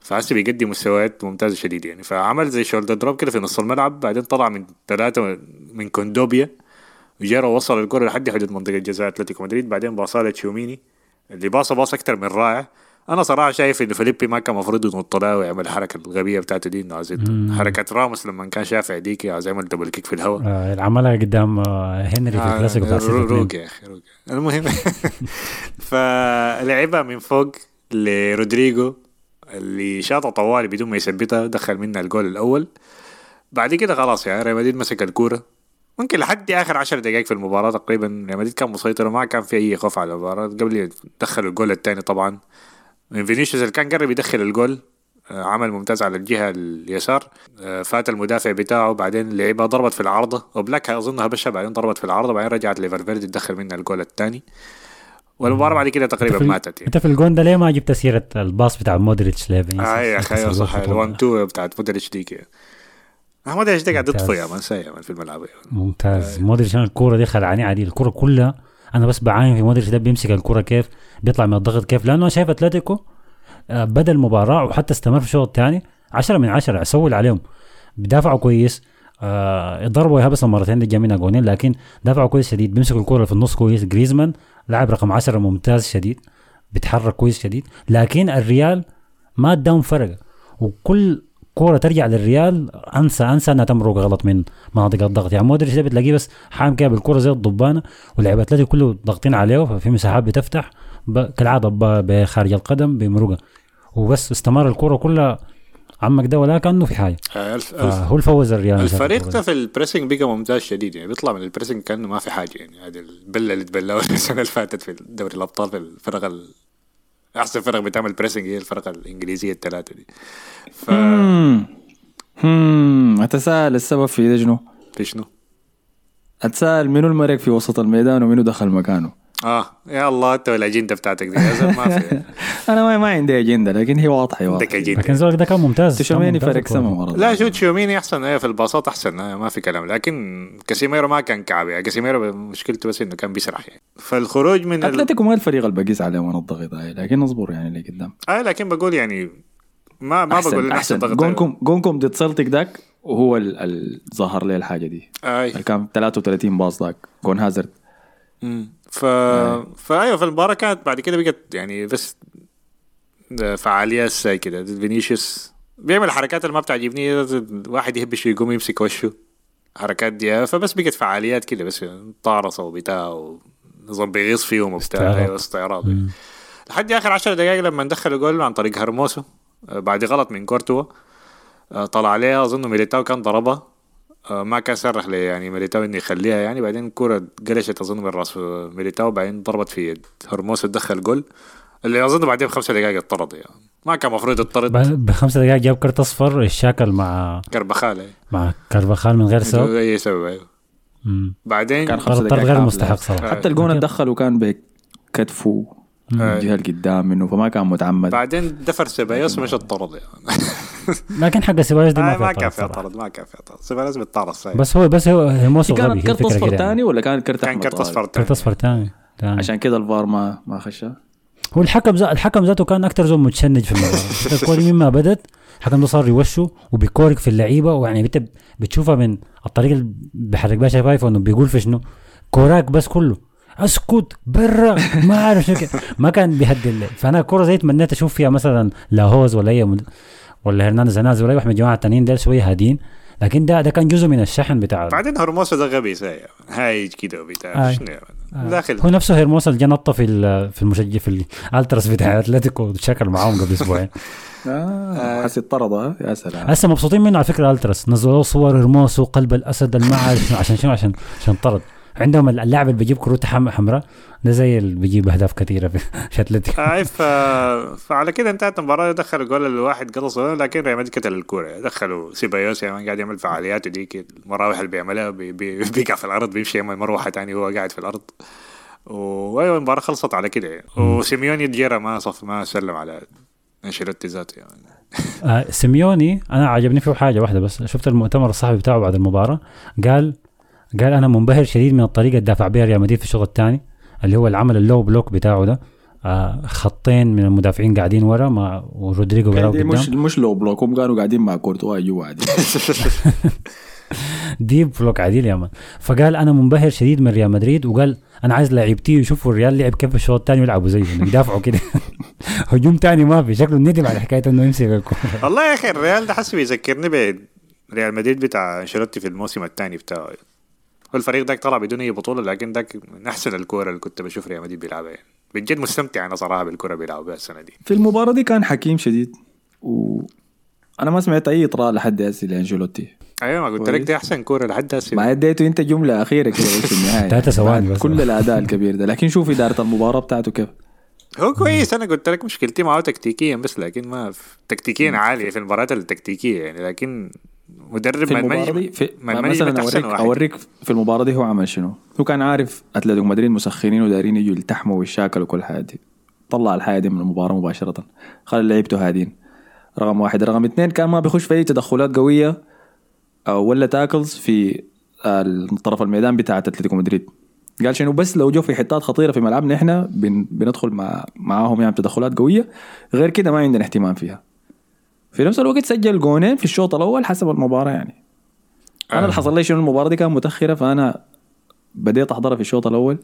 فحسي بيقدم مستويات ممتازة شديد يعني. فعمل زي shoulder drop كده في نص الملعب بعدين طلع من ثلاثة من كوندوبيا وجرى وصل الكرة لحد حدود منطقة جزاء أتلتيكو مدريد بعدين باصها لتشوميني اللي باصه باص أكتر من رائع. أنا صراحة شايف انه فيليبي ما كان المفروض ينط له ويعمل الحركه الغبية بتاعته دي إنه عايز حركة راموس لما كان شافع ديك عايز يعمل double kick في الهواء. آه، عملها قدام آه، هنري في الكلاسيكو بتاع رو- 6 روق يا أخي روق المهم فلعبها من فوق لرودريجو اللي شاطها طوالي بدون ما يثبتها دخل منها الجول الأول. بعد كده خلاص يعني ريال مدريد مسك الكورة. ممكن لحد آخر عشر دقائق في المباراة تقريبا ريال مدريد كان مسيطر وما كان في أي خوف على المباراة. قبل يدخلوا الجول الثاني طبعا. من فينيسيوس اللي كان قرب يدخل الجول آه، عمل ممتاز على الجهة اليسار. آه، فات المدافع بتاعه بعدين لعبها ضربت في العارضة. وبلاك اظنها بشها بعدين ضربت في العارضة بعدين رجعت لي فالفيردي تدخل منها الجول الثاني. والمباراة بعد كده تقريبا في ماتت يعني. أنت في الجون ده ليه ما جبت سيرة الباص بتاع مودريتش لفينيسيوس آه يا أخي صح ال1 2 بتاعت مودريتش ديك. آه، مودريتش دي قاعد. يطفي يا man في الملعب. ممتاز. مودريتش أنا الكورة دي خلعاني عادي. الكورة كلها أنا بس بعاين في مودريتش ده بيمسك الكورة كيف بيطلع من الضغط كيف. لأنه أنا شايف أتلتيكو آه، بدا المباراه وحتى استمر في الشوط الثاني 10 من 10 أسوي عليهم. بيدافعوا كويس. آه ضربوا اياها بس المرتين دي جا منها جونين لكن دافعوا كويس شديد. بيمسكوا الكورة في النص كويس. جريزمان لاعب رقم 10 ممتاز شديد بيتحرك كويس شديد لكن الريال ما اداهم فرق وكل كورة ترجع للريال انسى انسى انها تمرق غلط من مناطق الضغط. يعني مودريتش ده بتلاقيه بس حام كده بالكورة زي الضبانة واللعيبه أتلتيكو كله ضاغطين عليه ففي مساحات بتفتح كالعادة بخارج القدم بمرقة. وبس استمر الكورة كلها عمك ده ولا كأنه في حاجة آه، الف- الف- فهو الفوز الريال الفريق ده. في ال pressing بقى ممتاز شديد يعني بيطلع من ال pressing كأنه ما في حاجة يعني هذه البلة اللي تبلوها السنة اللي فاتت في دوري الأبطال في الفرق ال... أحسن فرق بتعمل pressing هي الفرق الإنجليزية الثلاثة دي ف مم. مم. أتساءل السبب في ده شنو؟ في شنو؟ أتساءل منو المرق في وسط الميدان ومنو دخل مكانه آه يا الله أنت والاجنده بتاعتك دي؟ يا زلمة ما في. أنا ما, عندي أجندة لكن هي واضحة هي عندك واضحه لكن اجنده زول ده كان ممتاز. تشوميني فرق. سما مرة. لا شو تشوميني أحسن. إيه في الباصات أحسن. آه ما في كلام. لكن كاسيميرو ما كان كعب. يعني كاسيميرو مشكلته بس إنه كان بيسرح يعني. فالخروج من. أتلتيكو ما الفريق اللي بقيس عليه وأنا الضغط هاي لكن اصبر يعني اللي قدام. آه لكن بقول يعني ما ما بقول أحسن ضغط جونكم جونكم ضد سلتك داك وهو ال- ال- ظهر لي الحاجة دي. اللي كان 33 باص داك. جون هازارد. ف فايوه في المباراه كانت بعد كده بقت يعني بس فعاليات زي كده. فينيسيوس بيعمل حركات اللي ما بتعجبني. واحد يهبش يقوم يمسك وشه. حركات دي فبس بقت فعاليات كده. بس طارصه وبتاع ونظام بيغيظ فيهم وبتاع. استعراض. أيوه استعراض. لحد آخر 10 دقائق لما دخلوا جول عن طريق هرموسو آه، بعد غلط من كورتوا آه، طلع عليها أظن ميليتاو كان ضربها آه، ما كان سرح لي يعني ميليتاو انه يخليها يعني بعدين الكرة قلشت أظن من راس ميليتاو بعدين ضربت في يد هرموسو تدخل جول اللي أظن بعدين بخمسة دقائق اطرد يعني ما كان المفروض يطرد بخمسة دقائق جاب كرت أصفر الشاكل مع كربخال. مع كارفاخال من غير سبب أي سبب أيوه. بعدين كان خمسة دقائق غير. مستحق صراحة حتى الجون اللي دخله كان بكتفه آه. الجهه اللي قدام منه فما كان متعمد بعدين دفر سيبايوس مش الطرد يعني لكن حق سيبايوس دي آه، ما فيها كان طرد فيها. طرد ما كان فيها طرد سيبايوس بالطرس أيوة. بس هو بس هو هرموسو دي غبي كانت هي كرت أصفر. ثاني ولا كان كرت كان كرت؟ أصفر كرت تاني. أصفر ثاني ثاني. عشان كده الفار ما ما خشها هو الحكم ذا الحكم ذاته كان أكثر زول متشنج في المباراة الكوره مما بدت الحكم ده صار يوشه وبيكورك في اللعيبة ويعني انت بتشوفها من الطريقة اللي بيحرك بها شفايفه إنه بيقول في شنو كوراك بس كله اسكت برا. ما عارف شو. ما كان بيهدي الليل فأنا الكوره زي تمنيت أشوف فيها مثلا لاهوز ولا أي مد... ولا هرنانديز هرنانديز ولا أي واحد من الجماعه التانيين دول شوية هادين. لكن ده ده كان جزء من الشحن بتاع بعدين هرموسو ده غبي ساي هايج كده. شنو يعني؟ آه. داخل. هو نفسه هيرموسا اللي جا نطه في ال- في المشجع في الالتراس بتاع أتلتيكو شكل معاهم قبل أسبوعين. آه حسيت طرد ها؟ يا سلام. هسه مبسوطين منه على فكرة ألتراس. نزلوا له صور هرموس وقلب الأسد المعز عشان شنو؟ عشان عشان طرد. عندهم اللاعب اللي بيجيب كروت حم- حمراء ده زي اللي بيجيب أهداف كثيره في أتلتيكو. آه ف... فعلى كده انتهت المباراة. دخلوا جول الواحد قلص لكن ريال مدريد قتل الكورة. دخلوا سيبايوس يعني قاعد يعمل فعالياته ديك المراوح اللي بيعملها بي... بي... بيقع في الأرض بيمشي يعمل مروحة تاني وهو قاعد في الأرض. وأيوة المباراة خلصت على كده. يعني. وسيميوني جرى ما صف ما سلم على أنشيلوتي ذاته يعني. آه سيميوني أنا عجبني فيه حاجة واحدة بس. شفت المؤتمر الصحفي بتاعه بعد المباراة؟ قال قال أنا منبهر شديد من الطريقة اللي دافع بها ريال مدريد في الشوط الثاني اللي هو العمل ال low block بتاعه ده. آه خطين من المدافعين قاعدين ورا مع ورودريجو قاعد دي مش قدام. مش low block هم كانوا قاعدين مع كورتوا جوا عادي. deep block عديل يا man. فقال أنا منبهر شديد من ريال مدريد وقال أنا عايز لاعبتي يشوفوا الريال لعب كيف في الشوط الثاني ويلعبوا زيه إنه يدافعوا كده. هجوم ثاني ما في شكله ندم على حكاية إنه يمسك الكورة. والله يا أخي الريال ده حسب يذكرني بريال مدريد بتاع أنشيلوتي في الموسم الثاني بتاعه. والفريق ده طلع بدون أي بطولة لكن ده من أحسن الكورة اللي كنت بشوف ريال مدريد بيلعبها. يعني بجد مستمتع أنا صراحة بالكورة بيلعبوا بها السنة دي. في المباراة دي كان حكيم شديد و أنا ما سمعت أي إطراء لحد هسه لانجيلوتي أيوه ما قلت لك دي أحسن كورة لحد هسه. ما اديته أنت جملة أخيرة كده في النهاية؟ تلاتة ثواني بس. كل الأداء الكبير ده. لكن شوف إدارة المباراة بتاعته كيف. هو كويس أنا قلت لك مشكلتي معه تكتيكيا بس لكن ما تكتيكيا عالية في المباريات التكتيكية يعني لكن مدرب في ما دي؟ في ما ما مثلا واحد. أوريك في المباراة دي هو عمل شنو؟ هو كان عارف أتلتيكو مدريد مسخنين ودارين يجوا يلتحموا ويشاكلوا كل حاجة. دي طلع الحاجة دي من المباراة مباشرة. خلى لعيبته هادين رقم واحد. رقم اثنين كان ما بيخش في أي تدخلات قوية أو ولا تاكلز في طرف الميدان بتاع أتلتيكو مدريد. قال شنو؟ بس لو جو في حتات خطيرة في ملعبنا إحنا بن بندخل مع معاهم يعني تدخلات قوية. غير كده ما عندنا اهتمام فيها. في نفس الوقت سجل جونين في الشوط الأول حسب المباراة يعني. أنا اللي حصل لي شنو المباراة دي كانت متأخرة فأنا بديت احضرها في الشوط الأول.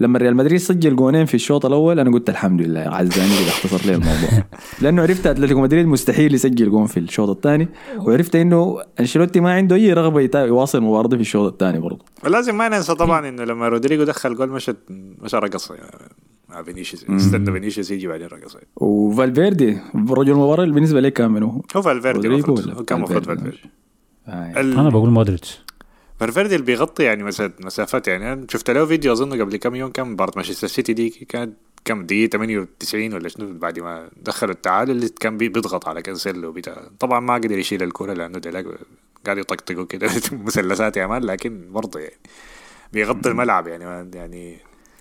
لما ريال مدريد سجل جونين في الشوط الأول أنا قلت الحمد لله عزاني كده اختصر لي الموضوع. لأنه عرفت أتلتيكو مدريد مستحيل يسجل جون في الشوط الثاني وعرفت إنه أنشيلوتي ما عنده أي رغبة يواصل المباراة دي في الشوط الثاني برضه. ولازم ما ننسى طبعا إنه لما رودريجو دخل جول مشى مشى رقص يعني مع فينيسيوس استنى فينيسيوس يجي بعدين رقص وفالفيردي رجل المباراه بالنسبة لي كان منه هو فالفيردي المفروض كان المفروض فالفيردي؟ فالفيردي. ال- أنا بقول مودريتش فالفيردي اللي بيغطي يعني مسافات مسافات يعني أنا شفت له فيديو اظن قبل كم يوم كان مباراه مانشستر سيتي دي كانت كم دقيقة 98 ولا شنو بعد ما دخلوا التعادل اللي كان بي- بيضغط على كانسيلو بتاع طبعا ما قدر يشيل الكرة لأنه ديلاك قاعد يطقطقوا كده مثلثات يا man لكن برضه يعني بيغطي الملعب يعني يعني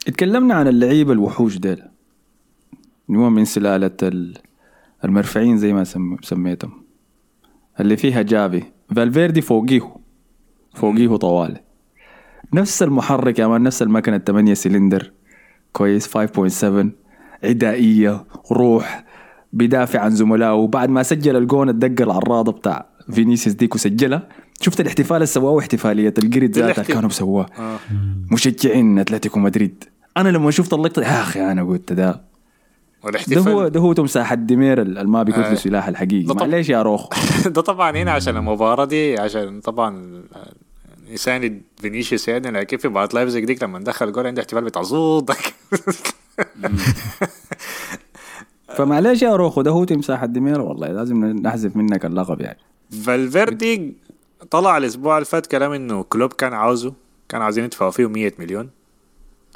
اتكلمنا عن اللعيبة الوحوش ديل. هو من سلالة ال- المرفعين زي ما سم... سميتهم. اللي فيها جافي. فالفيردي فوقيه فوقيه طوال نفس المحرك يا man نفس المكنة 8 سلندر كويس. 5.7 عدائية. روح. بيدافع عن زملائه. وبعد ما سجل الجون الدقه العراضه بتاع فينيسيوس ديك وسجلها شفت الاحتفال اللي سواه؟ احتفالية الجريد دي ذاتها. كانوا بسواه. آه. مشجعين أتلتيكو مدريد. أنا لما شفت اللقطة يا أخي أنا قلت ده. ده هو والاحتفال ده هو تمساح الدمير اللي ما بيكون آه. له سلاح الحقيقي. معلش يا روخ ده طبعا هنا عشان المباراة دي عشان طبعا يساند فينيسيوس يعني لكن في مباراة لايبزيج ديك لما دخل جول عنده احتفال بتاع زوضك فمعلش يا روخ ده هو تمساح الدمير والله لازم نحذف منك اللقب يعني. فالفيردي طلع الأسبوع اللي فات كلام إنه كلوب كان عاوزه كان عاوزين يدفعوا فيه 100 مليون.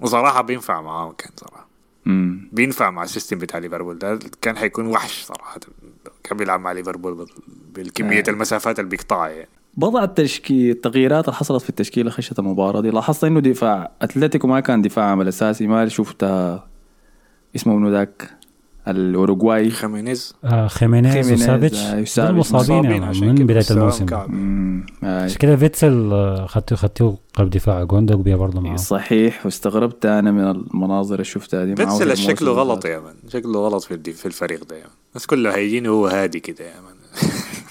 وصراحة بينفع معاه كان صراحة. امم بينفع مع ال system بتاع ليفربول. ده كان حيكون وحش صراحة. كان بيلعب مع ليفربول بال- بالكمية آه. المسافات اللي بيقطعها يعني. بضع التشكيل التغييرات اللي حصلت في التشكيله خشيه المباراة دي لاحظت إنه دفاع أتلتيكو ما كان دفاع عمل أساسي ما شفت اسمه منو ذاك؟ الأوروغواي. خيمينيز. آه خيمينيز وسافيتش. آه،. مصابين يعني عشان من بداية الموسم. آه. عشان كده فيتسل آه، خدته خدته قلب دفاع جوندوج بيه برضه معاه صحيح واستغربت أنا من المناظر اللي شفتها دي. معاه في بيتسل شكله غلط يا مان شكله غلط في الدي- في الفريق ده يا مان بس كله هيجيني وهو هادي كده يا مان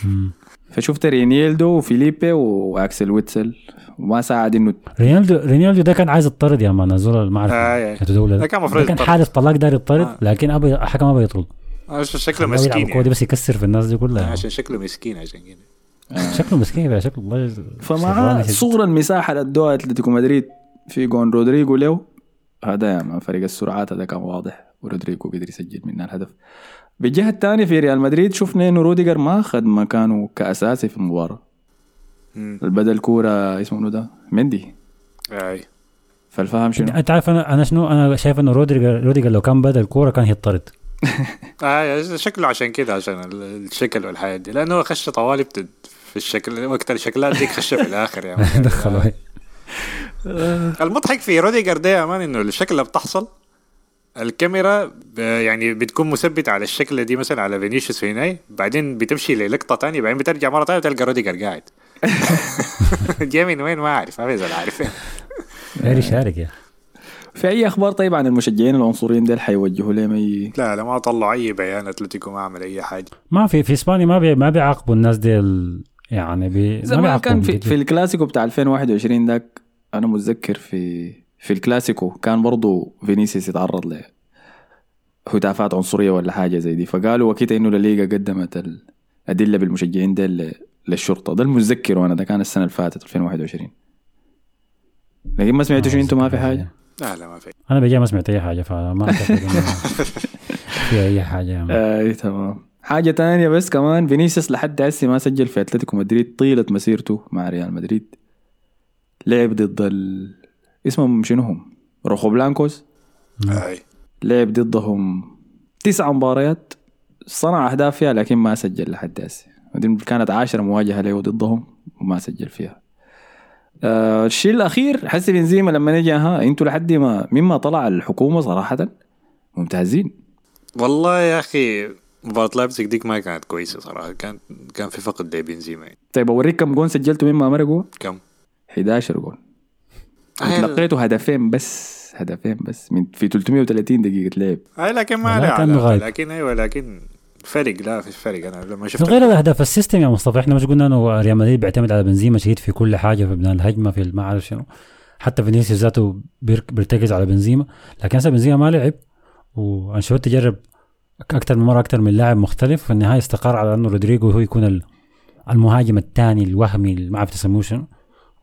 مم. فشفت رينيلدو وفيليبي وأكسل ويتسل. وما ساعد إنه رينالدو رينالدو ده كان عايز يطرد يا مان زول ما اعرف آه، آه. دولة ده كان مفروض ده كان يطرد. حارس طلاق داير يطرد آه. لكن ابي الحكم ما بيطرد عشان شكله ما بيلعب مسكين يعني. بس يكسر في الناس دي كلها عشان شكله مسكين عشان كده شكله مسكين يا شكله والله فمع. صغر المساحة اللي ادوها أتلتيكو مدريد في جون رودريجو له هذا يا مان فريق السرعات هذا كان واضح ورودريجو قدر يسجل منها الهدف بالجهة الثانية في ريال مدريد شفنا إنه روديجر ما اخذ مكانه كأساسي في المباراة البدل كورة اسمه منو ده؟ مندي. أي. فالفهم شنو؟ أنت عارف أنا أنا شنو؟ أنا شايف إنه رودريجر رودريجر لو كان بدا الكوره كان هيطرد آه شكله عشان كده عشان ال- الشكل والحياة دي. لأنه خش طوالي بتد في الشكل وقت الشكلات ديك خش في الآخر يا man. دخلوا. هيك. المضحك في روديجر ده يا man إنه الشكل اللي بتحصل الكاميرا يعني بتكون مثبتة على الشكل دي مثلا على فينيسيوس هنا بعدين بتمشي للقطة تانية بعدين بترجع مرة تانية تلقى روديجر قاعد. جاي من وين؟ ما أعرف ما زول عارف غير يشارك يا في أي أخبار طيب عن المشجعين العنصريين ديل حيوجهوا لهم اي لا لا ما طلعوا أي بيان أتلتيكو ما عمل أي حاجة. ما في في إسبانيا ما بي ما بيعاقبوا الناس دي ال- يعني بي ما زمان كان في. في الكلاسيكو بتاع 2021 داك أنا متذكر في في الكلاسيكو كان برضو فينيسيوس يتعرض لهتافات عنصرية ولا حاجة زي دي. فقالوا وكيتا إنه الليغا قدمت الادله بالمشجعين ديل للشرطة. ده المتذكر وأنا ده كان السنة اللي فاتت 2021 لكن ما سمعتوا شو أنتم ما في حاجة؟ لا لا ما في. أنا بجي ما سمعت أي حاجة فما أعتقد في أي حاجة. يعني. إي تمام. حاجة تانية بس كمان فينيسيوس لحد هسه ما سجل في أتلتيكو مدريد طيلة مسيرته مع ريال مدريد. لعب ضد ال... اسمهم شنو هم؟ روخو بلانكوس؟ أي. لعب ضدهم تسع مباريات صنع أهداف فيها لكن ما سجل لحد هسه ودي كانت عاشرة مواجهة له ضدهم وما سجل فيها. آه الشيء الأخير حسي بنزيما لما نجي ها أنتوا لحد ما مما طلع الحكومة صراحة ممتازين. والله يا أخي مباراة لايبزيج ديك ما كانت كويسة صراحة. كان كان في فقد لبنزيما يعني. طيب أوريك كم جون سجلتوا مما مرقوا كم؟ 11 جون. آه، تلقيتوا هدفين بس هدفين بس من في 330 دقيقة لعب. اي لكن ما. لكن أيوه لكن فرق لا في فرق. أنا لما شفت غير الأهداف ال system يا مصطفى إحنا مش قلنا إنه ريال مدريد بيعتمد على بنزيما شديد في كل حاجة في بناء الهجمة في ما أعرف شنو. حتى فينيسيوس ذاته بيرتكز على بنزيما. لكن هسه بنزيما ما لعب وأنشيلوتي جرب أكثر من مرة أكثر من لاعب مختلف. في النهاية استقر على أنه رودريجو هو يكون ال- المهاجم الثاني الوهمي اللي ما عرفت تسموه شنو.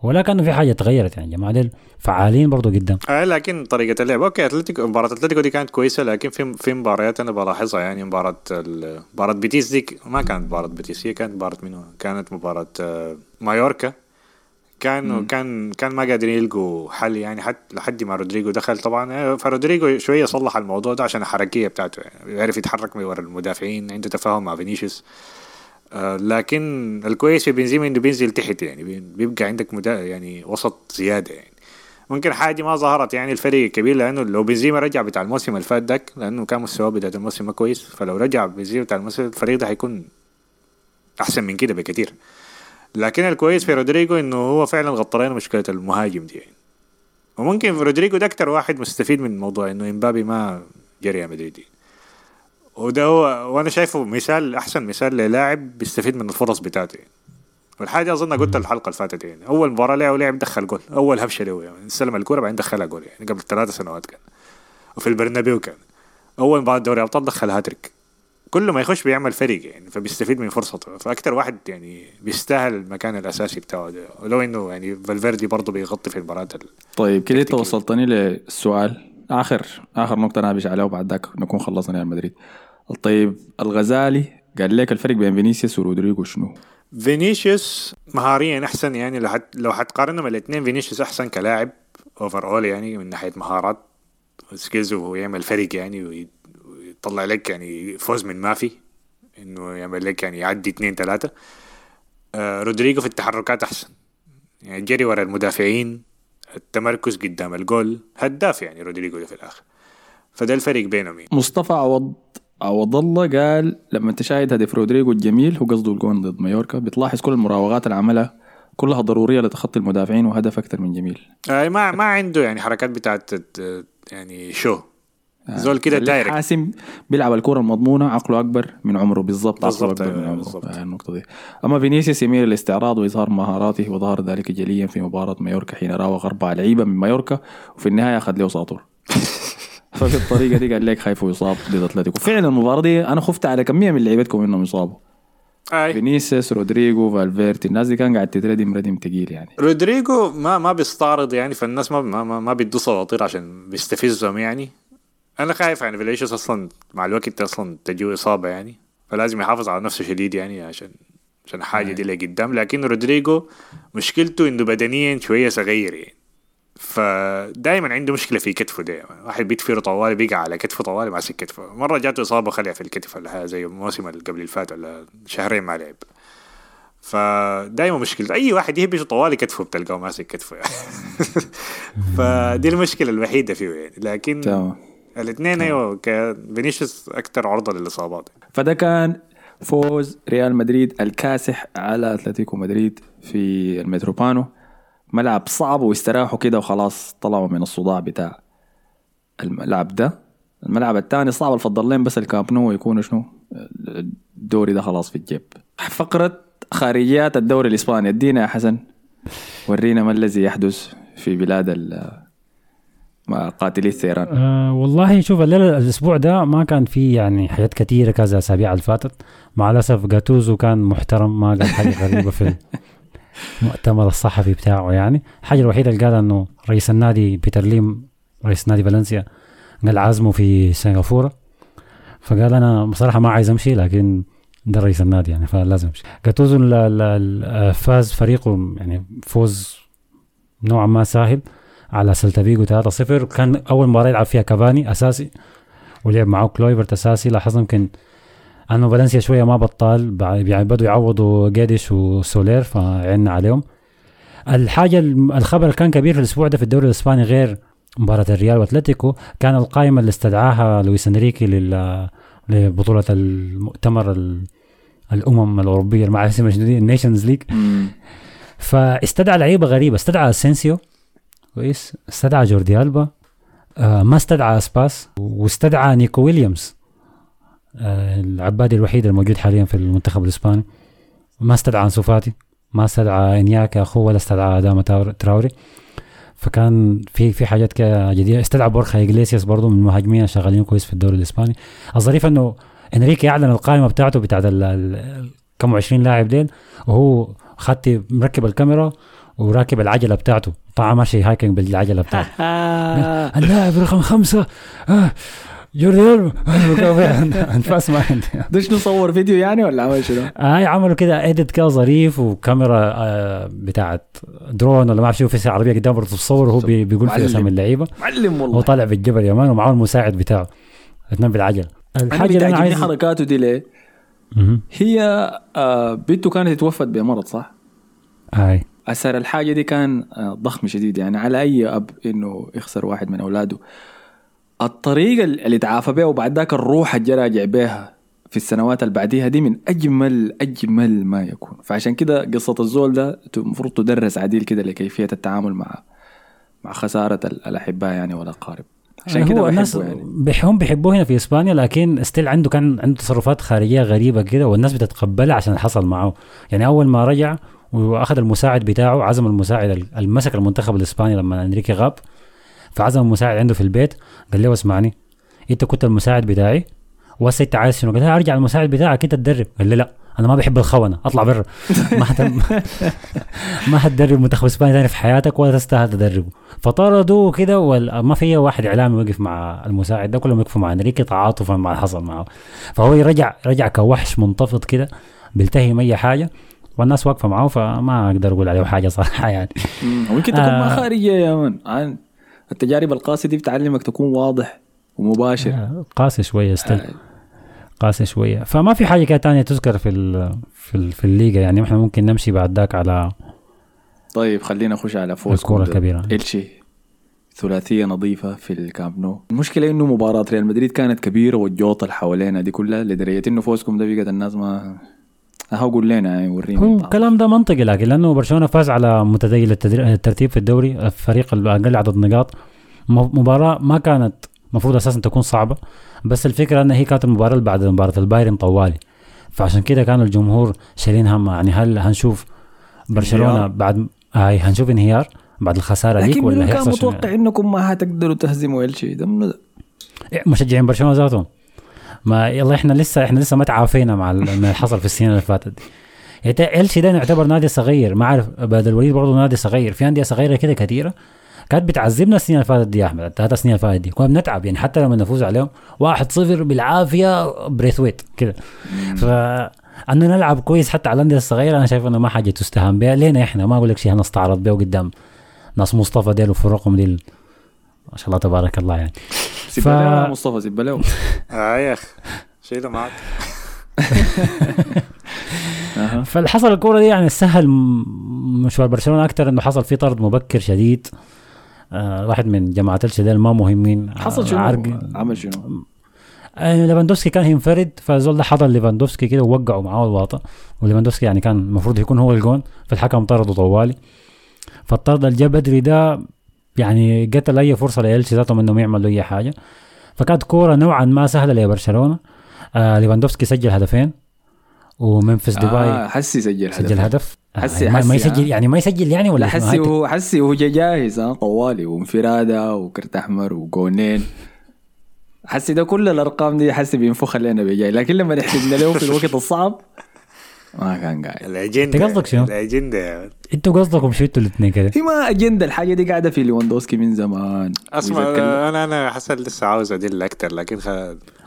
ولا كانه في حاجة تغيرت يعني جماعة ديل فعالين برضه قدام آه لكن طريقة اللعب أوكي أتلتيكو مباراة أتلتيكو دي كانت كويسة لكن في في مباريات أنا بلاحظها يعني مباراة ال- مباراة بيتيس ديك ما كانت مباراة بيتيس هي كانت مباراة منو؟ كانت مباراة آه، مايوركا. كان كان كان ما قادرين يلقوا حل يعني حتى لحد ما رودريجو دخل. طبعا آه، فرودريجو شوية صلح الموضوع ده عشان الحركية بتاعته يعني يعرف يتحرك من ورا المدافعين عنده تفاهم مع فينيسيوس. لكن الكويس في بنزيما إنه بينزل تحت يعني بي- بيبقى عندك يعني وسط زيادة يعني. ممكن حاجة ما ظهرت يعني الفريق كبير لأنه لو بنزيما رجع بتاع الموسم اللي فات داك لأنه كان مستواه بداية الموسم ما كويس فلو رجع بنزيما بتاع الموسم الفريق ده هيكون أحسن من كده بكثير لكن الكويس في رودريجو إنه هو فعلا غطى مشكلة المهاجم دي يعني. وممكن رودريجو ده أكتر واحد مستفيد من الموضوع إنه إمبابي ما جري يا مدريد وده هو وأنا شايفه مثال أحسن مثال للاعب بيستفيد من الفرص بتاعته. يعني. والحاجة أظن قلت الحلقة اللي فاتت يعني أول مباراة له لعب دخل جول أول هبشة له يعني استلم الكورة بعدين دخلها جول يعني قبل ثلاث سنوات كان. وفي البرنابيو كان. أول مباراة دوري أبطال دخل هاتريك. كل ما يخش بيعمل فرق يعني فبيستفيد من فرصته. فأكتر واحد يعني بيستاهل المكان الأساسي بتاعه ده. ولو إنه يعني فالفيردي برضه بيغطي في المباراة ال- طيب كده أنت. وصلتني للسؤال. آخر آخر نقطة نابش عليها وبعد ذاك نكون خلصنا ريال مدريد. طيب الغزالي قال لك الفرق بين فينيسيوس ورودريجو شنو؟ فينيسيوس مهاريا أحسن يعني لو حت لو حتقارنهم الاثنين فينيسيوس أحسن كلاعب overall يعني من ناحية مهارات skills ويعمل فرق يعني وي- ويطلع لك يعني فوز من ما في إنه يعمل لك يعني يعدي اثنين ثلاثة آه رودريجو في التحركات أحسن يعني جري ورا المدافعين التمركز قدام الجول هداف يعني رودريجو ده في الآخر فده الفرق بينهم يعني. مصطفى عوض عوض الله قال لما تشاهد هدف رودريجو الجميل هو قصده الجون ضد مايوركا بتلاحظ كل المراوغات اللي عملها كلها ضرورية لتخطي المدافعين وهدف أكثر من جميل. آه ما ما عنده يعني حركات بتاعت آه، يعني شو زول كده direct حاسم بيلعب الكرة المضمونة عقله أكبر من عمره بالضبط عقله أكبر من أيوة، عمره. آه، النقطة دي. أما فينيسيوس يميل للاستعراض وإظهار مهاراته وظهر ذلك جليا في مباراة مايوركا حين راوغ أربعة لعيبة من مايوركا وفي النهاية أخذ له ساطور ففي الطريقة دي قال لك خايف يصاب ضد أتلتيكو. فعلا المباراة دي أنا خفت على كمية من لعيبتكم إنهم يصابوا. أي. فينيسيوس رودريجو فالفيردي الناس دي كان قاعد تتردم ردم تقيل يعني. رودريجو ما ما بيستعرض يعني فالناس ما ما ما, ما بيدوا سواطير عشان بيستفزهم يعني. أنا خايف يعني فينيسيوس أصلا مع الوقت أصلا تجيه إصابة يعني. فلازم يحافظ على نفسه شديد يعني عشان عشان الحاجة دي اللي قدام. لكن رودريجو مشكلته إنه بدنيا شوية صغير يعني. فدائما عنده مشكلة في كتفه ده واحد بيتفير طوالي بيقع على كتفه طوالي ماسك كتفه. مرة جاته إصابة خلع في الكتف ولا حاجة زي الموسم اللي قبل الفات ولا شهرين ما لعب. فدائما مشكلة. أي واحد يهبش طوالي كتفه بتلقاه ماسك كتفه. يعني. فدي المشكلة الوحيدة فيه يعني. لكن تمام. الاثنين أيوه كان فينيسيوس أكثر عرضة للإصابات. فده كان فوز ريال مدريد الكاسح على أتلتيكو مدريد في المتروبوليتانو. ملعب صعب واستراحوا كده وخلاص طلعوا من الصداع بتاع الملعب ده. الملعب الثاني صعب الفضل لهم بس الكامب نو يكونوا شنو؟ الدوري ده خلاص في الجيب. فقرة خارجيات الدوري الإسباني ادينا يا حسن. ورينا ما الذي يحدث في بلاد ال- قاتلي الثيران. آه والله شوف الليلة الأسبوع ده ما كان في يعني حاجات كثيرة كذا الأسابيع اللي فاتت. مع الأسف جاتوزو كان محترم ما قال حاجة غريبة في المؤتمر الصحفي بتاعه يعني. الحاجة الوحيدة اللي قالها إنه رئيس النادي بيتر ليم رئيس نادي فالنسيا قال عازمه في سنغافورة. فقال أنا بصراحة ما عايز أمشي لكن ده رئيس النادي يعني فلازم أمشي. جاتوزو فاز فريقه يعني فوز نوعا ما ساهل على سلتا فيجو 3-0 كان أول مباراة يلعب فيها كافاني أساسي ولعب معه كلويفرت أساسي. لاحظنا يمكن أنه فالنسيا شوية ما بطال يعني بدوا يعوضوا جيديس وسولير فعنا عليهم. الحاجة الخبر اللي كان كبير في الأسبوع ده في الدوري الإسباني غير مباراة الريال وأتلتيكو. كان القائمة اللي استدعاها لويس إنريكي لل لبطولة المؤتمر ال- الأمم الأوروبية شنو دي ال Nations League. فاستدعى لعيبة غريبة. استدعى أسينسيو كويس. استدعى جوردي ألبا. آه ما استدعى أسباس. واستدعى نيكو ويليامز. العبادي الوحيد الموجود حاليا في المنتخب الإسباني. ما استدعى أنسو فاتي ما استدعى إنياكي أخوه ولا استدعى اداما تراوري. فكان في في حاجات جديدة. استدعى بورخا ايجليسياس برضه من المهاجمين الشغالين كويس في الدوري الإسباني. الظريف إنه إنريكي أعلن القائمة بتاعته بتاعت كم 20 لاعب ديل وهو خدت مركب الكاميرا وراكب العجلة بتاعته. طبعا ماشي hiking بالعجلة بتاعته. اللاعب رقم خمسة. آه. جوردي ألبا. أنفاس ما عندي ده شنو صور فيديو يعني ولا عمل شنو؟ هاي عملوا كده اديت كده ظريف وكاميرا آه بتاعت درون ولا ما أعرف شو في عربيه قدام برضه تصور وهو بي- بيقول في. أسامي اللعيبة معلم هو والله طالع بالجبل يا مان ومعاه المساعد بتاعه اثنين بالعجله أنا الحاجة اللي أنا عايز حركاته دي ليه؟ هي آه بنته كانت توفت بمرض صح؟ هاي أثر الحاجة دي كان آه ضخم شديد يعني على أي أب إنه يخسر واحد من أولاده الطريقة اللي تعافى بها وبعد ذاك الروح اللي راجع بها في السنوات اللي بعديها دي من أجمل أجمل ما يكون. فعشان كده قصة الزول ده المفروض تدرس عديل كده لكيفية التعامل مع مع خسارة ال- الأحباء يعني والاقارب عشان كده الناس يعني. بيحبهم بيحبوه هنا في إسبانيا لكن ستيل عنده كان عنده تصرفات خارجية غريبة كده والناس بتتقبلها عشان حصل معه. يعني أول ما رجع وأخذ المساعد بتاعه عزم المساعد اللي مسك المنتخب الإسباني لما أنريكي غاب فعزم المساعد عنده في البيت قال له اسمعني انت كنت المساعد بتاعي وهسه انت عايز شنو؟ قال له ارجع المساعد بتاعك انت تدرب. قال لي لا أنا ما بحب الخونة اطلع برا. ما حت... ما حتدرب منتخب إسبانيا ثاني في حياتك ولا تستاهل تدربه. فطردوه كده وما في واحد إعلامي وقف مع المساعد ده كلهم وقفوا مع انريكي تعاطفا مع اللي حصل معه. فهو رجع رجع كوحش منتفض كده بيلتهم أي حاجة والناس واقفة معه فما أقدر أقول عليه حاجة صراحة يعني. مم. ويمكن تكون آه. ما خارجية يا مان التجارب القاسية دي بتعلمك تكون واضح ومباشر. آه، قاسي شوية still آه. قاسي شوية. فما في حاجة كده تانية تذكر في ال في, ال في الليجا؟ يعني إحنا ممكن نمشي بعد ذاك على طيب خلينا نخش على فوز الكرة الكبيرة. إلشي. ثلاثية نظيفة في الكامب نو. المشكلة إنه مباراة ريال مدريد كانت كبيرة والجوطة اللي حواليها دي كلها لدرجة إنه فوزكم ده بقت الناس ما أهو قول لنا ورينا هو. الكلام ده منطقي لكن لأنه برشلونة فاز على متذيل التدري- الترتيب في الدوري الفريق الاقل عدد نقاط مباراة ما كانت المفروض أساسا تكون صعبة بس الفكرة إن هي كانت المباراة اللي بعد مباراة البايرن طوالي فعشان كده كان الجمهور شايلين هم يعني هل هنشوف برشلونة انهيار. بعد هاي هنشوف انهيار بعد الخسارة ديك لكن ولا كان هيحصل شنو؟ متوقع إنكم ما هتقدروا تهزموا إلشي ده منو ده؟ إيه، مشجعين برشلونة ذاتهم ما يلا إحنا لسه إحنا لسه ما تعافينا مع ال- اللي حصل في السنين اللي فاتت. دي يعني إلشي ده يعتبر نادي صغير. ما عارف بدر الوليد برضه نادي صغير. في أندية صغيرة كده كثيره كانت بتعذبنا السنين اللي فاتت دي يا أحمد الثلاث سنين اللي فاتت دي. كنا بنتعب يعني حتى لما نفوز عليهم 1-0 بالعافية بريثويت كده. ف أنه نلعب كويس حتى على الأندية الصغيرة أنا شايف إنه ما حاجة تستهان بها. لينا إحنا؟ ما أقول لك شيء هنستعرض به قدام ناس مصطفى ديل وفرقهم ديل. ما شاء الله تبارك الله يعني. سيب له مصطفى سيب له آه يا أخي شيله معك. أها. فالحصل الكورة دي يعني سهل مشوار برشلونة أكثر إنه حصل فيه طرد مبكر شديد. آه واحد من جماعة الشداد ما مهمين. حصل شنو؟ عرق عمل شنو؟ آه ليفاندوفسكي كان ينفرد فزول ده حضر ليفاندوفسكي كده ووقعوا معاه الواطة. وليفاندوفسكي يعني كان المفروض يكون هو الجون فالحكم طرده طوالي. فالطرد اللي جا بدري ده يعني قتل اي فرصة لإلشي ذاتهم انهم يعملوا أي حاجة. فكانت كورة نوعا ما سهلة لبرشلونة. آه ليفاندوفسكي سجل هدفين. وممفيس ديباي آه حسي سجل سجل هدف. هدف. آه، حسي- ما, ما حسي، يسجل ها؟ يعني ما يسجل يعني ولا؟ حسي هو حسي هو جا جاهز ها طوالي وانفراده وكرت احمر وجونين. حسي ده كل الأرقام دي حسي بينفخ علينا بجاي لكن لما نحسبنا له في الوقت الصعب ما كان قاعد الاجنده أنت قصدك شنو؟ الأجندة يا. أنتوا قصدكم شو أنتوا الاثنين كده هي ما أجندة الحاجة دي قاعدة في ليواندوسكي من زمان أسمع أنا أنا حسن لسه عاوز أدل أكتر لكن خ...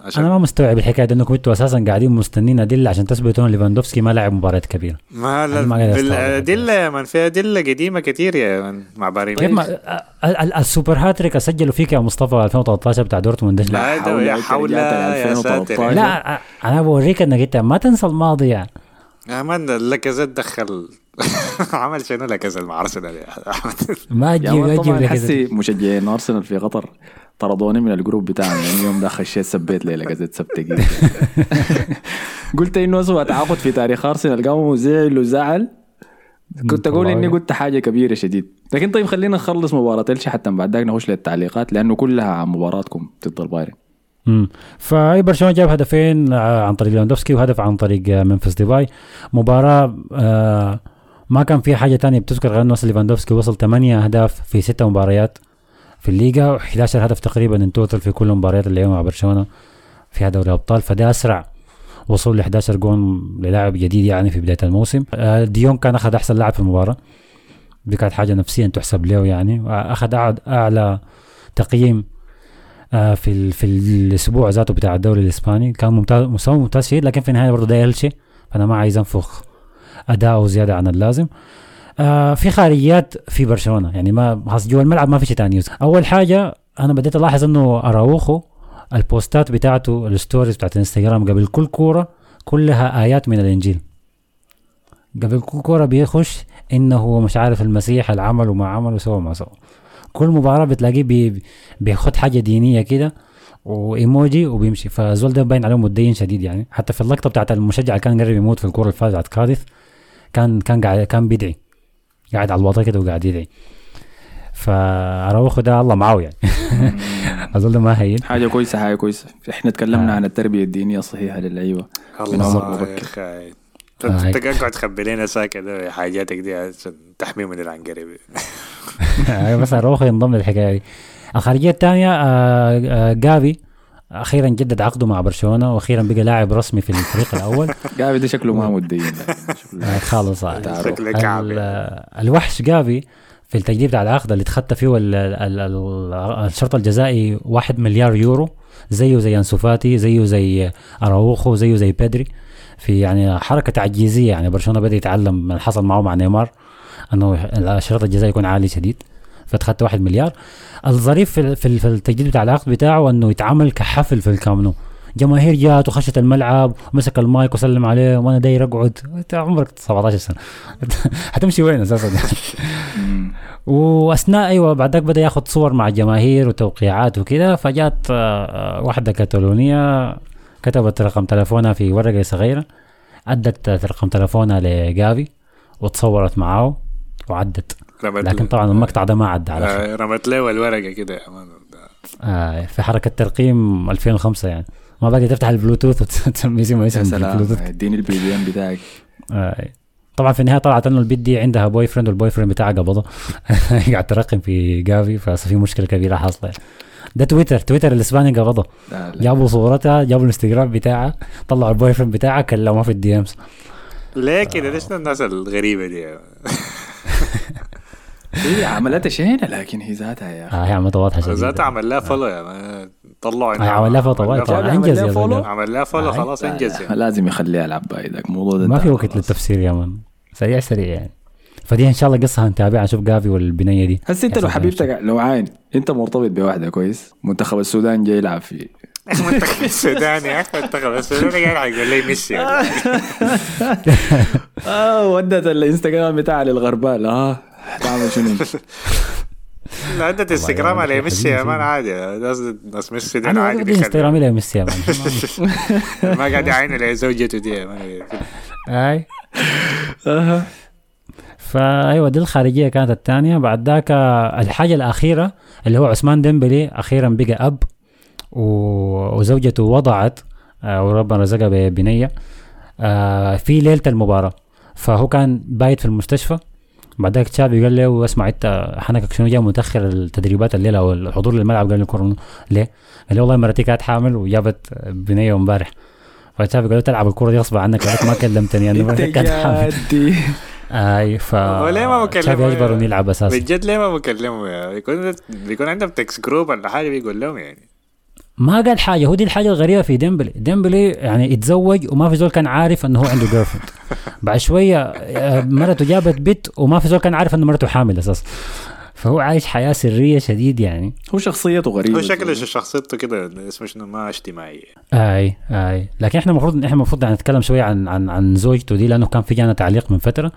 عشان أنا ما مستوعب الحكاية دي إنكم أنتوا أساسا قاعدين مستنين ادله عشان تثبتوا إن ليفاندوفسكي ما لعب مباريات كبيرة ما قاعد أستوعب. بالادله يا من في ادله قديمة كتير يا من مع باري كيف ما ال- السوبر هاتريك سجلوا فيك يا مصطفى 2013 بتاع دورتموند. لا حول يا ساتر لا. لا أنا بوريك إنك أنت ما تنسى الماضي يعني يا من لاكازيت دخل. عمل شنو لاكازيت مع ارسنال يا احمد ما تجيب ما تجيب. حسي مشجعين أرسنال في قطر. طردوني من الجروب بتاعنا لأن يوم ده خشيت سبيت ليلة قزت سبت جديد. قلت إنه اسوء تعاقد في تاريخ أرسنال. قاموا زعل وزعل. كنت أقول إني قلت حاجة كبيرة شديد. لكن طيب خلينا نخلص مباراة. إلشي حتى بعد. ذاك نخش للتعليقات لأنه كلها عن مباراتكم ضد البايرن. امم فأي برشلونة جاب هدفين آه، عن طريق ليفاندوفسكي وهدف عن طريق آه، ممفيس ديباي مباراة آه، ما كان فيها حاجة تانية بتذكر غير إنه ليفاندوفسكي وصل 8 أهداف في 6 مباريات في الليغا و11 هدف تقريبا in total في كل المباريات اللي مع برشلونة فيها دوري أبطال. فده أسرع وصول ل 11 جون للاعب جديد يعني في بداية الموسم. ديون كان أخذ أحسن لاعب في المباراة. دي كانت حاجة نفسيا تحسب له يعني. اخذ أعلى تقييم في ال- في الأسبوع ذاته بتاع الدوري الإسباني. كان ممتاز مستوى ممتاز شديد لكن في النهاية برضه ده يلشي فأنا ما عايز أنفخ اداؤه زيادة عن اللازم. آه في خارجيات في برشلونة. يعني ما جوا الملعب ما في شيء ثاني أول حاجة أنا بديت ألاحظ إنه أراوخو البوستات بتاعته ال stories بتاعت الانستغرام قبل كل كورة كلها آيات من الإنجيل. قبل كل كورة بيخش إنه هو مش عارف المسيح العمل وما عمل وسوى ما سوى. كل مباراة بتلاقيه بي بياخد حاجة دينية كده وإيموجي وبيمشي. فالزول ده باين عليه متدين شديد يعني. حتى في اللقطة بتاعت المشجع اللي كان قرب يموت في الكورة اللي فاتت بتاعت كان كان قاعد كان بيدعي قاعد على الوطا كده وقاعد يدعي. فاراوخو ده الله معاه يعني. الزول ده ما هين. حاجة كويسة حاجة كويسة. إحنا تكلمنا آه. عن التربية الدينية الصحيحة للعيبة. من عمر مبكر. يا أخي. انت. قاعد تخبي لنا ساكت حاجاتك دي عشان تحميه من العنقريب. بس اراوخو ينضم للحكاية دي. الخارجية الثانية آه آه جافي أخيرا جدد عقده مع برشلونة وأخيرا بقى لاعب رسمي في الفريق الأول. قاعد ده شكله ما شكله آه، خالص الوحش جافي في التجديد بتاع العقد اللي اتخطى فيه ال- ال- ال- الشرط الجزائي 1 مليار يورو زيه زي أنسو فاتي زيه زي أراوخو زيه زي بيدري في يعني حركة تعجيزية يعني برشلونة بدأ يتعلم من اللي حصل معه مع نيمار. أنه الشرط الجزائي يكون عالي شديد فاتخذت 1 مليار. الظريف في في في التجديد بتاع العقد بتاعه أنه يتعمل كحفل في الكامنو. جماهير جات وخشت الملعب ومسك المايك وسلم عليه وأنا داير أقعد. أنت عمرك 17 سنة. حتمشي وين أساسا. وأثناء أيوه بعد ذاك بدأ ياخذ صور مع الجماهير وتوقيعات وكده فجات آه، آه، واحدة كتالونيه كتبت رقم تلفونها في ورقة صغيرة أدت رقم تلفونها لجافي وتصورت معاه وعدت. رمت لكن طبعا المقطع ده ما عدى على خير آه، رمت له الورقة كده يا مان. آه في حركة ترقيم 2005 يعني. ما باقي تفتح البلوتوث وتسمي يا اسم سلام البلوتوث. اديني ال BBM بتاعك. آه. طبعا في النهاية طلعت إنه البنت دي عندها boyfriend وال boyfriend بتاعها قبضه. قاعد ترقم في جافي ففي مشكلة كبيرة حاصلة. ده تويتر. تويتر الإسباني قبضه. جابوا صورتها جابوا الانستغرام بتاعها طلعوا ال boyfriend بتاعها كلموها في ال DMs ليه كده؟ ليش الناس الغريبة دي؟ هي عملتها شينه لكن هي ذاتها يا أخي آه هي عملتها واضحة مان؟ شديد ذات عمل لها فولو يا مان. طلعوا آه، عمل لها فولو. انجز عمل يا لها فولو. عمل لها فولو آه، خلاص انجز يعني لازم يخليها العب بايدك الموضوع ده ما في وقت خلاص. للتفسير يا مان سريع سريع يعني فدي إن شاء الله قصة هنتابعها نشوف جافي والبنية دي هسه أنت لو حبيبتك لو عاين أنت مرتبط بواحدة كويس منتخب السودان جاي يلعب في منتخب السودان يا أخي منتخب السودان قاعد يقول لي ميسي آه ودت الانستغرام بتاعها للغربال آه تعمل شنو لا عندك انستغرام على ميسي يا مان عادي ناس ناس ميسي دي عادي. انستغرامي لا ميسي يا مان. ما قاعد يعينوا لزوجته دي يا مان. اي أها فايوه دي الخارجيه كانت الثانية بعد ذاك الحاجة الاخيره اللي هو عثمان ديمبلي أخيرا بقى أب. وزوجته وضعت آه، وربنا رزقها ببنيه آه، في ليلة المباراة. فهو كان بايت في المستشفى. بعد ذاك تشافي قال له اسمع انت حنكك شنو جاي متأخر التدريبات الليلة أو الحضور للملعب؟ قال له ليه؟ قال له والله مرتي كانت حامل وجابت بنية امبارح. فتشافي قال له تلعب الكوره دي غصب عنك ما كلمتني انه انت مرتك كانت حامل أي ف وليه ما بكلمه تشافي أجبره إنه يلعب أساسا. بجد ليه ما بكلمه؟ يا بيكون بيكون عندهم text group ولا حاجة بيقول لهم يعني. ما قال حاجة هو دي الحاجة الغريبة في ديمبلي. ديمبلي يعني اتزوج وما في زول كان عارف إنه هو عنده girl بعد شوية آه، مرته جابت بت وما في زول كان عارف إنه مرته حامل أساسا. فهو عايش حياة سرية شديد يعني. هو شخصيته غريبة. هو شكله شخصيته كده اسمه شنو؟ ما اجتماعيه آي آي. لكن إحنا المفروض إحنا المفروض يعني نتكلم شوية عن عن عن زوجته دي لأنه كان في جانا تعليق من فترة.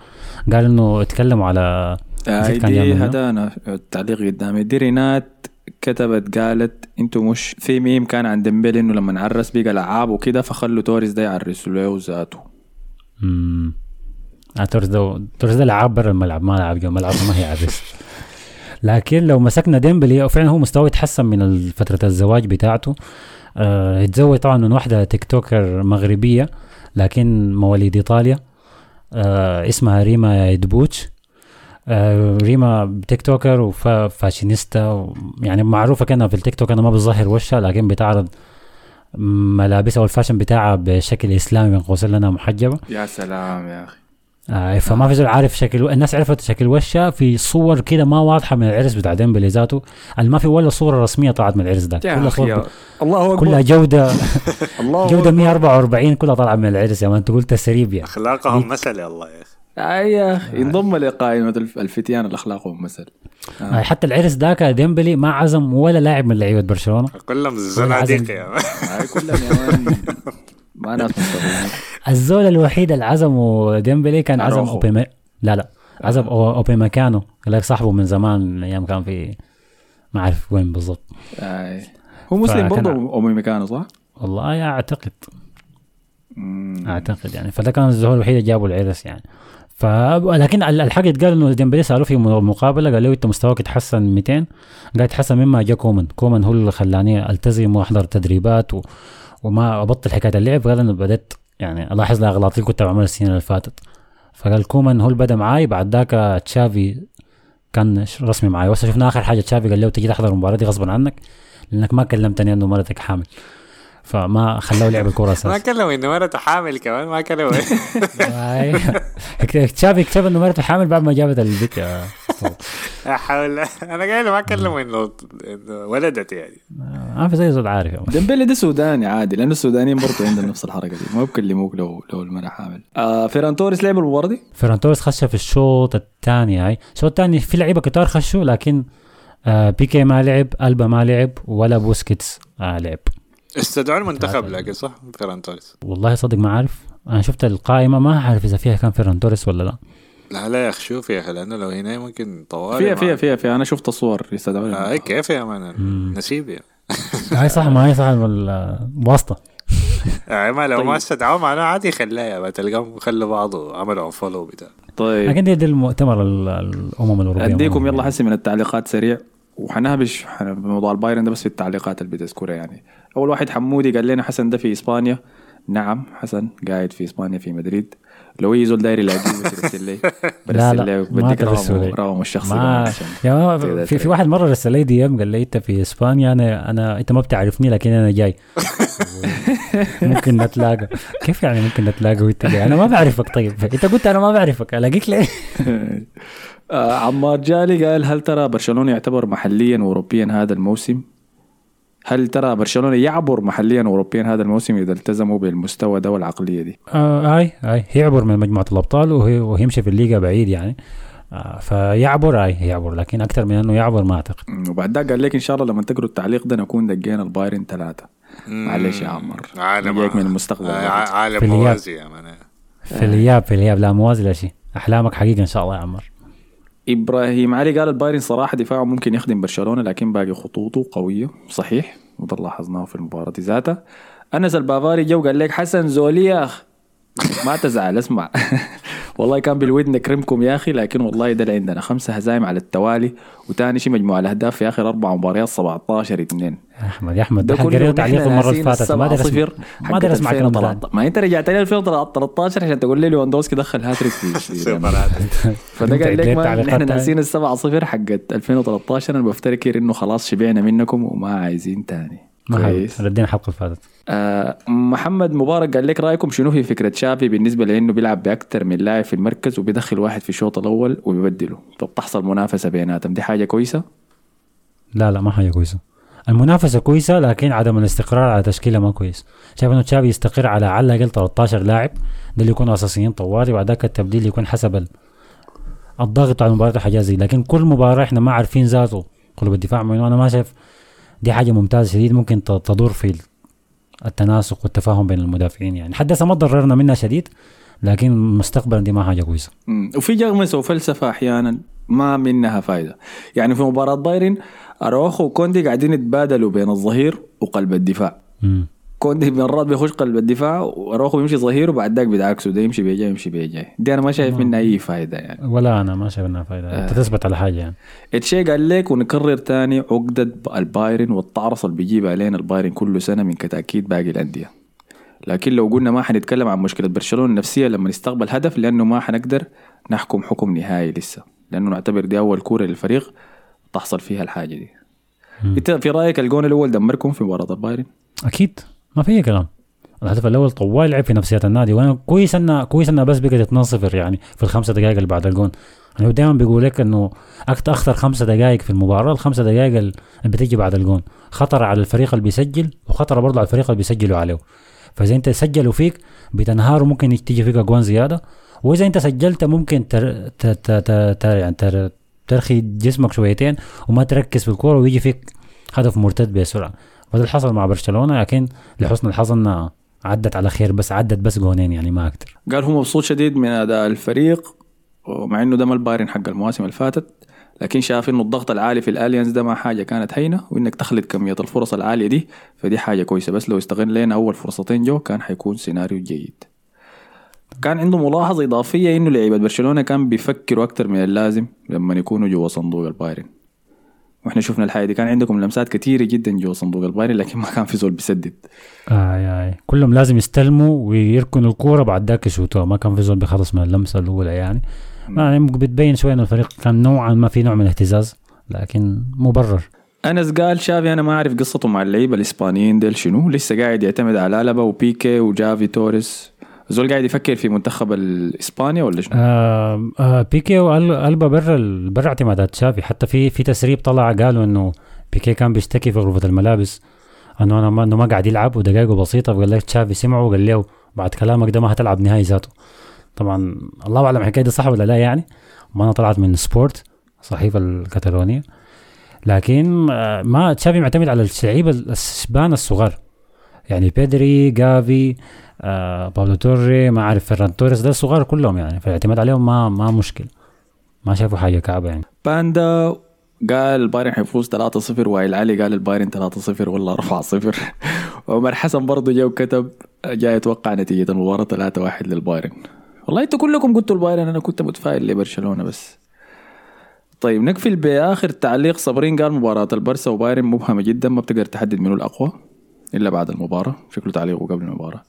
قال إنه اتكلموا على آه دي منه. هدانا التعليق قدامي. دي رينات كتبت قالت أنتوا مش في ميم كان عند ديمبلي إنه لما عرس بقى لعاب وكده فخلوا توريس ده يعرسوا له ذاته امم آه تورس ده تورس ده لعب برا الملعب ما لعب جوا الملعب ما هي عرس لكن لو مسكنا ديمبلي فعلا هو مستواه يتحسن من فترة الزواج بتاعته. آه يتزوج طبعا من واحدة TikToker مغربية لكن مواليد إيطاليا. آه اسمها ريما إدبوتش ريما TikToker و fashionista يعني معروفة كأنها في التيك توك أنا ما بتظهر وشها لكن بتعرض ملابسها وال fashion بتاعها بشكل إسلامي بين قوسين لأنها محجبة. يا سلام يا أخي. آه فما في زول عارف شكل الناس عرفت شكل وشها في صور كده ما واضحة من العرس بتاع ديمبلي ذاته. ما في ولا صورة رسمية طلعت من العرس ده. كلها يا- صور الله كلها اكبر جودة الله جوده أكبر. 144 كلها طالعه من العرس يا مان. تقول تسريب يعني أخلاقهم مثل يا الله يا أخي. اي يا أخي انضم لقائمه الف- الفتيان الاخلاق والمثل آه. حتى العرس ذاك ديمبلي ما عزم ولا لاعب من لعيبة برشلونة. كلهم زناديق يا مان هاي كلهم يا ما ناس الزول الوحيد اللي عزمه ديمبلي كان عزم. اوبيما لا لا. عزم أو- اوبيماكانو قال لك صاحبه من زمان من أيام كان في ما أعرف وين بالضبط. آي. هو مسلم برضه أوبيماكانو صح؟ والله أعتقد. مم. أعتقد يعني. فده كان الظهور الوحيد اللي جابوا العرس يعني. ف لكن ال- الحق يتقال إنه ديمبلي سألوه في مقابلة قال له أنت مستواك اتحسن 200 قال يتحسن مما جاء كومان كومان هو اللي خلاني ألتزم وأحضر تدريبات و... وما أبطل حكاية اللعب. قال أنا بدأت يعني ألاحظ الاغلاط اللي كنت بعملها السنين اللي فاتت. فقال كومان هو اللي بدأ معاي. بعد ذاك تشافي كان رسمي معاي. وهسه شفنا آخر حاجة تشافي قال له تجي تحضر المباراة دي غصبا عنك لأنك ما كلمتني إنه مرتك حامل. فما خلوه لعب الكورة ما أساسا كلمه إنه مرته حامل كمان ما كلموا. تشافي اكتشف إنه مرته حامل بعد ما جابت البيت يا. لا حول. أنا قايل ما كلموا إنه إنه ولدت يعني. ما في زي زول عارف. ديمبلي ده سوداني عادي لأنه السودانيين برضه عندهم نفس الحركة دي. ما بيكلموك لو لو المرأة حامل. آه فيران توريس لعب المباراه دي فيران توريس خش في الشوط الثاني هاي. الشوط الثاني في لعيبة كتار خشوا لكن آه بيكي ما لعب ألبا ما لعب ولا بوسكيتس آه لعب. استدعوا المنتخب لكن صح؟ فيران توريس. والله صدق ما عارف أنا شفت القائمة ما أعرف إذا فيها كان فيران توريس ولا لا. لا لا يا أخي شوف يا أخي لأنه لو هنا ممكن طوال فيها فيها فيها فيها. أنا شفت الصور يستدعوني آه كيف يا مان؟ نسيب يعني هاي صح ما هي صح الواسطة. يعني ما لو طيب. ما استدعوه معناه عادي خلاه تلقاهم خلوا بعض وعملوا follow بتاع طيب. لكن دي, دي المؤتمر ال- الأمم الأوروبية. أديكم يلا حسي من التعليقات سريع. وحنهبش حن- بموضوع البايرن ده بس في التعليقات اللي بتذكرها يعني. أول واحد حمودي قال لنا حسن ده في إسبانيا. نعم حسن قاعد في إسبانيا في مدريد. لو اي زول داير يلاقيه بس يرسل لي. برسل لي بديك ترسل رقمه الشخصي ما يا في, في. واحد مرة رسل لي DM قال لي أنت في إسبانيا أنا أنا أنت ما بتعرفني لكن أنا جاي. ممكن نتلاقى. كيف يعني ممكن نتلاقى وأنت جاي؟ أنا ما بعرفك طيب. أنت قلت أنا ما بعرفك. ألاقيك ليه؟ آه عمار جالي قال هل ترى برشلونة يعتبر محليا واوروبيا هذا الموسم؟ هل ترى برشلونة يعبر محليا واوروبيا هذا الموسم إذا التزموا بالمستوى ده والعقلية دي؟ آه اي اي هيعبر من مجموعة الأبطال وهي وهيمشي في الليغا بعيد يعني. آه فيعبر اي يعبر لكن أكثر من إنه يعبر ما أعتقد. وبعد ذاك قال لك إن شاء الله لما تقروا التعليق ده نكون دقينا البايرن ثلاثة. معلش يا عمر. عالم من المستقبل. آه، عالم. موازي يا مان في الإياب في الإياب. لا موازي لا شيء. أحلامك حقيقة إن شاء الله يا عمر. إبراهيم علي قال البايرن صراحة دفاعه ممكن يخدم برشلونة لكن باقي خطوطه قوية. صحيح. وده لاحظناه في المباراة ذاتها. أنس البافاري جو قال لك حسن زولي يا اخ ما تزعل اسمع. والله كان بالودن نكرمكم يا أخي لكن والله ده اللي عندنا خمسة هزايم على التوالي وتاني شيء مجموع الأهداف في آخر أربع مباريات 17 2 يا أحمد يا أحمد ده كله قريت تعليق المرة اللي فاتت ما صفر ما أدري اسمع كلام طلع 2013 ما أنت رجعت لي 2013 عشان تقول لي ليواندوسكي دخل هاتريك في-. فده قال لك تانية. ناسين السبعة صفر حقت 2013 أنا بفتكر إنه خلاص شبعنا منكم وما عايزين تاني. كويس. ردينا الحلقة اللي فاتت. آه محمد مبارك قال لك رأيكم شنو في فكرة شافي بالنسبة لأنه بيلعب بأكثر من لاعب في المركز وبيدخل واحد في الشوط الأول وبيبدله. طب تحصل منافسة بيناتهم. دي حاجة كويسة؟ لا لا ما حاجة كويسة. المنافسة كويسة لكن عدم الاستقرار على تشكيلة ما كويس. شايف إنه تشافي يستقر على على الأقل 13 لاعب ده اللي يكونوا أساسيين طوالي وبعد ذاك التبديل يكون حسب ال- الضغط على المباراة وحاجات زي لكن كل مباراة إحنا ما عارفين ذاته قلوب الدفاع منه أنا ما شايف دي حاجة ممتازة شديد ممكن ت- تضر في التناسق والتفاهم بين المدافعين يعني حدث ما ضررنا منها شديد لكن مستقبلا دي ما حاجة كويسة. وفي جغمسه وفلسفة أحيانا ما منها فايدة يعني في مباراة بايرن أروخو وكوندي قاعدين يتبادلوا بين الظهير وقلب الدفاع مم. كوندي مرات بيخش قلب الدفاع واروخو بيمشي ظهير وبعد ذاك بيتعكسوا ده يمشي بيجاي يمشي بيجاي دي أنا ما شايف منها أي فايدة يعني. ولا أنا ما شايف انها فايدة. انت تثبت على حاجة يعني. اتشي قال لك ونكرر تاني عقدة البايرن والطعرص اللي بيجيبها علينا البايرن كل سنة من كتأكيد باقي الأندية. لكن لو قلنا ما حنتكلم عن مشكلة برشلونة النفسية لما نستقبل هدف لأنه ما حنقدر نحكم حكم نهائي لسه. لأنه نعتبر دي أول كورة للفريق تحصل فيها الحاجة دي. أنت في رأيك الجون الأول دمركم في مباراة البايرن؟ أكيد. ما في كلام. الهدف الأول طوال لعب في نفسيه النادي وأنا كويس انها كويس انها بس بقت 2-0 يعني في الخمسة دقائق اللي بعد الجون. يعني دائما بيقول لك إنه أكثر خمسة دقائق في المباراة الخمسة دقائق اللي بتيجي بعد الجون. خطر على الفريق اللي بيسجل وخطر برضه على الفريق اللي بيسجلوا عليه. فإذا أنت سجلوا فيك بتنهار وممكن تيجي فيك أجوان زيادة. وإذا أنت سجلت ممكن تر... ت... ت... ت... ت... يعني تر... ترخي جسمك شويتين وما تركز في الكورة ويجي فيك هدف مرتد بسرعة. وده اللي حصل مع برشلونة لكن لحسن الحظ إنها عدت على خير بس عدت بس جونين يعني ما أكتر. قال هو مبسوط شديد من أداء الفريق ومع إنه ده ما البايرن حق المواسم اللي فاتت لكن شاف إنه الضغط العالي في الأليانز ده ما حاجة كانت هينة وإنك تخلط كمية الفرص العالية دي فدي حاجة كويسة. بس لو استغلينا أول فرصتين جو كان حيكون سيناريو جيد. كان عنده ملاحظة إضافية إنه لعيبة برشلونة كان بيفكروا أكثر من اللازم لما يكونوا جوا صندوق البايرن. وإحنا شفنا الحاجة دي. كان عندكم لمسات كثيره جدا جوا صندوق البايرن لكن ما كان في زول بيسدد. آي آي. كلهم لازم يستلموا ويركنوا الكورة بعد ذاك يشوتوها. ما كان في زول بيخلص من اللمسة الأولى يعني. يعني بتبين شوية إنه الفريق كان نوعا ما في نوع من الاهتزاز لكن مبرر. أنس قال شافي أنا ما أعرف قصته مع اللعيبة الإسبانيين ديل شنو. لسه قاعد يعتمد على ألابا وبيكي وجافي توريس. زول قاعد يفكر في منتخب الإسبانيا ولا شنو؟ آه آه بيكي وألبا برا برا اعتمادات شافي. حتى في في تسريب طلع قالوا إنه بيكي كان بيشتكي في غرفة الملابس. إنه أنا ما إنه ما قاعد يلعب ودقائقه بسيطة. فقال لك شافي سمعه وقال له بعد كلامك ده ما هتلعب نهائي ذاته. طبعا الله أعلم الحكاية دي صح ولا لا يعني. ما أنا طلعت من سبورت صحيفة الكتالونيه لكن آه، ما تشافي معتمد على اللعيبه الشبان الصغار. يعني بيدري جافي آه بابلو توري ما عارف فيران توريس ده الصغار كلهم يعني فالاعتماد عليهم ما ما مشكل. ما شافوا حاجة كعبة يعني. باندا قال البايرن حيفوز 3-0 وائل علي قال البايرن 3-0 ولا 4-0 عمر حسن برضه جاء وكتب جاي يتوقع نتيجة المباراة 3-1 للبايرن. والله أنتوا كلكم قلتوا البايرن أنا كنت متفائل لبرشلونة بس. طيب نقفل بآخر تعليق. صابرين قال مباراة البرسا وبايرن مبهمة جدا ما بتقدر تحدد منو الأقوى. إلا بعد المباراة شكله تعليقه قبل المباراة.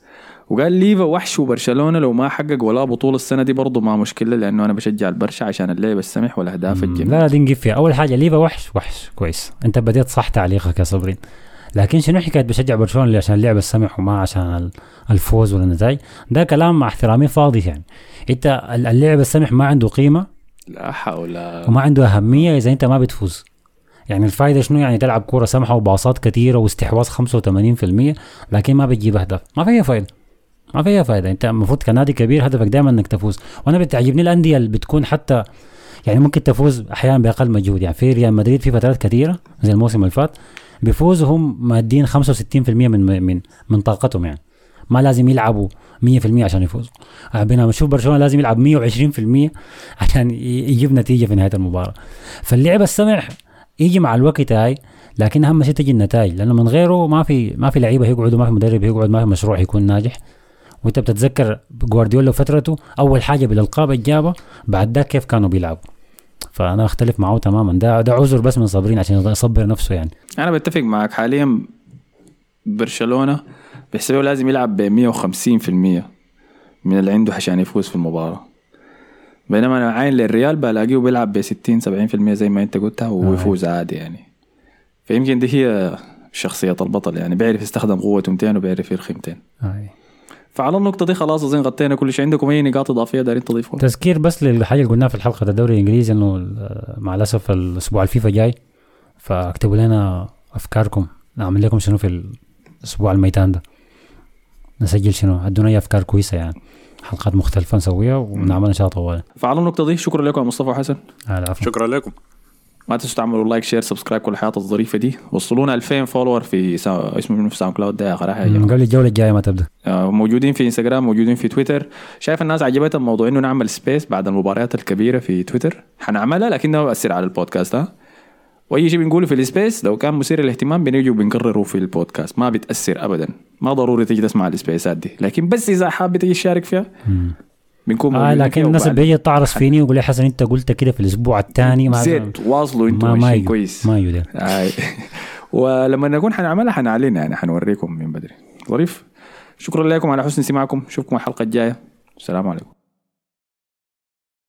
وقال ليفا وحش وبرشلونة لو ما حقق ولا بطولة السنة دي برضه ما مشكلة لأنه أنا بشجع البرشا عشان اللعب السمح والأهداف الجميلة. لا لا دي نجيب فيها. أول حاجة ليفا وحش وحش كويس. أنت بديت صح تعليقك يا صبرين. لكن شنو حكاية بشجع برشلونة عشان اللعب السمح وما عشان ال- الفوز ولا النتائج؟ ده كلام مع احترامي فاضي يعني. أنت ال- اللعب السمح ما عنده قيمة لا حول. وما عنده أهمية إذا أنت ما بتفوز. يعني الفائده شنو؟ يعني تلعب كورة سمحة وباصات كثيره واستحواذ 85% لكن ما بتجيب اهداف ما فيها فائده ما فيها فائده انت المفروض كنادي كبير هدفك دائما انك تفوز. وأنا بتعجبني الأندية اللي بتكون حتى يعني ممكن تفوز أحيانا بأقل مجهود. يعني في ريال مدريد في فترات كثيره زي الموسم اللي فات. بيفوزوا هم مادين 65% من من من طاقتهم يعني. ما لازم يلعبوا 100% عشان يفوزوا. بينما نشوف برشلونة لازم يلعب 120% عشان يجيب نتيجة في نهاية المباراة. فاللعب السمح يجي مع الوقت هاي لكن أهم شيء تجي النتائج لأنه من غيره ما في ما في لعيبة يقعدوا ما في مدرب يقعد ما في مشروع يكون ناجح. وأنت بتتذكر جوارديولا فترته أول حاجة بالألقاب الجابة بعد ذاك كيف كانوا بيلعبوا. فأنا أختلف معه تماما. ده ده عذر بس من صابرين عشان يصبر نفسه يعني. أنا بتفق معك. حاليا برشلونة بيحسبوا لازم يلعب ب 150% من اللي عنده عشان يفوز في المباراة. بينما أنا عاين للريال بلاقيه بيلعب ب 60 70% زي ما أنت قلتها ويفوز عادي يعني. فيمكن دي هي شخصية البطل يعني بيعرف يستخدم قوته 200 وبيعرف يرخي 200 هاي. فعلى النقطة دي خلاص أظن غطينا كل شيء. عندكم أي نقاط إضافية دارين تضيفوها؟ تذكير بس للحاجة اللي قلناها في الحلقة الدوري الانجليزي إنه ال- مع الأسف الأسبوع الفيفا جاي. فاكتبوا لنا أفكاركم. نعمل لكم شنو في الأسبوع الميتان ده؟ نسجل شنو؟ ادونا أي أفكار كويسة يعني. حلقات مختلفة نسويها ونعمل إن شاء الله طوال. فعلى النقطة دي شكرا لكم يا مصطفى وحسن. العفو شكرا لكم. ما تنسوا تعملوا like share subscribe كل الحاجات الظريفة دي. وصلونا 2000 follower في سا... اسمه في SoundCloud ده من جماعة. قبل الجولة الجاية ما تبدأ. آه، موجودين في إنستغرام موجودين في تويتر. شايف الناس عجبتهم موضوع إنه نعمل space بعد المباريات الكبيرة في تويتر. حنعملها لكنه بأثر على البودكاست ها؟ وأي شيء بنقوله في ال space لو كان مثير للاهتمام بنيجي وبنكرره في البودكاست ما بتأثر ابدا. ما ضروري تيجي تسمع السبيسات دي لكن بس إذا حابب تيجي تشارك فيها بنكون آه لكن الناس بيجي تعرص فيني يقول لي حسن أنت قلت كده في الأسبوع الثاني ما زيت واصلوا أنتم ما شيء يجوا كويس. ما. آي. ولما نكون حنعملها حنعلنها يعني حنوريكم من بدري. ظريف؟ شكرا لكم على حسن استماعكم نشوفكم الحلقة الجاية. السلام عليكم.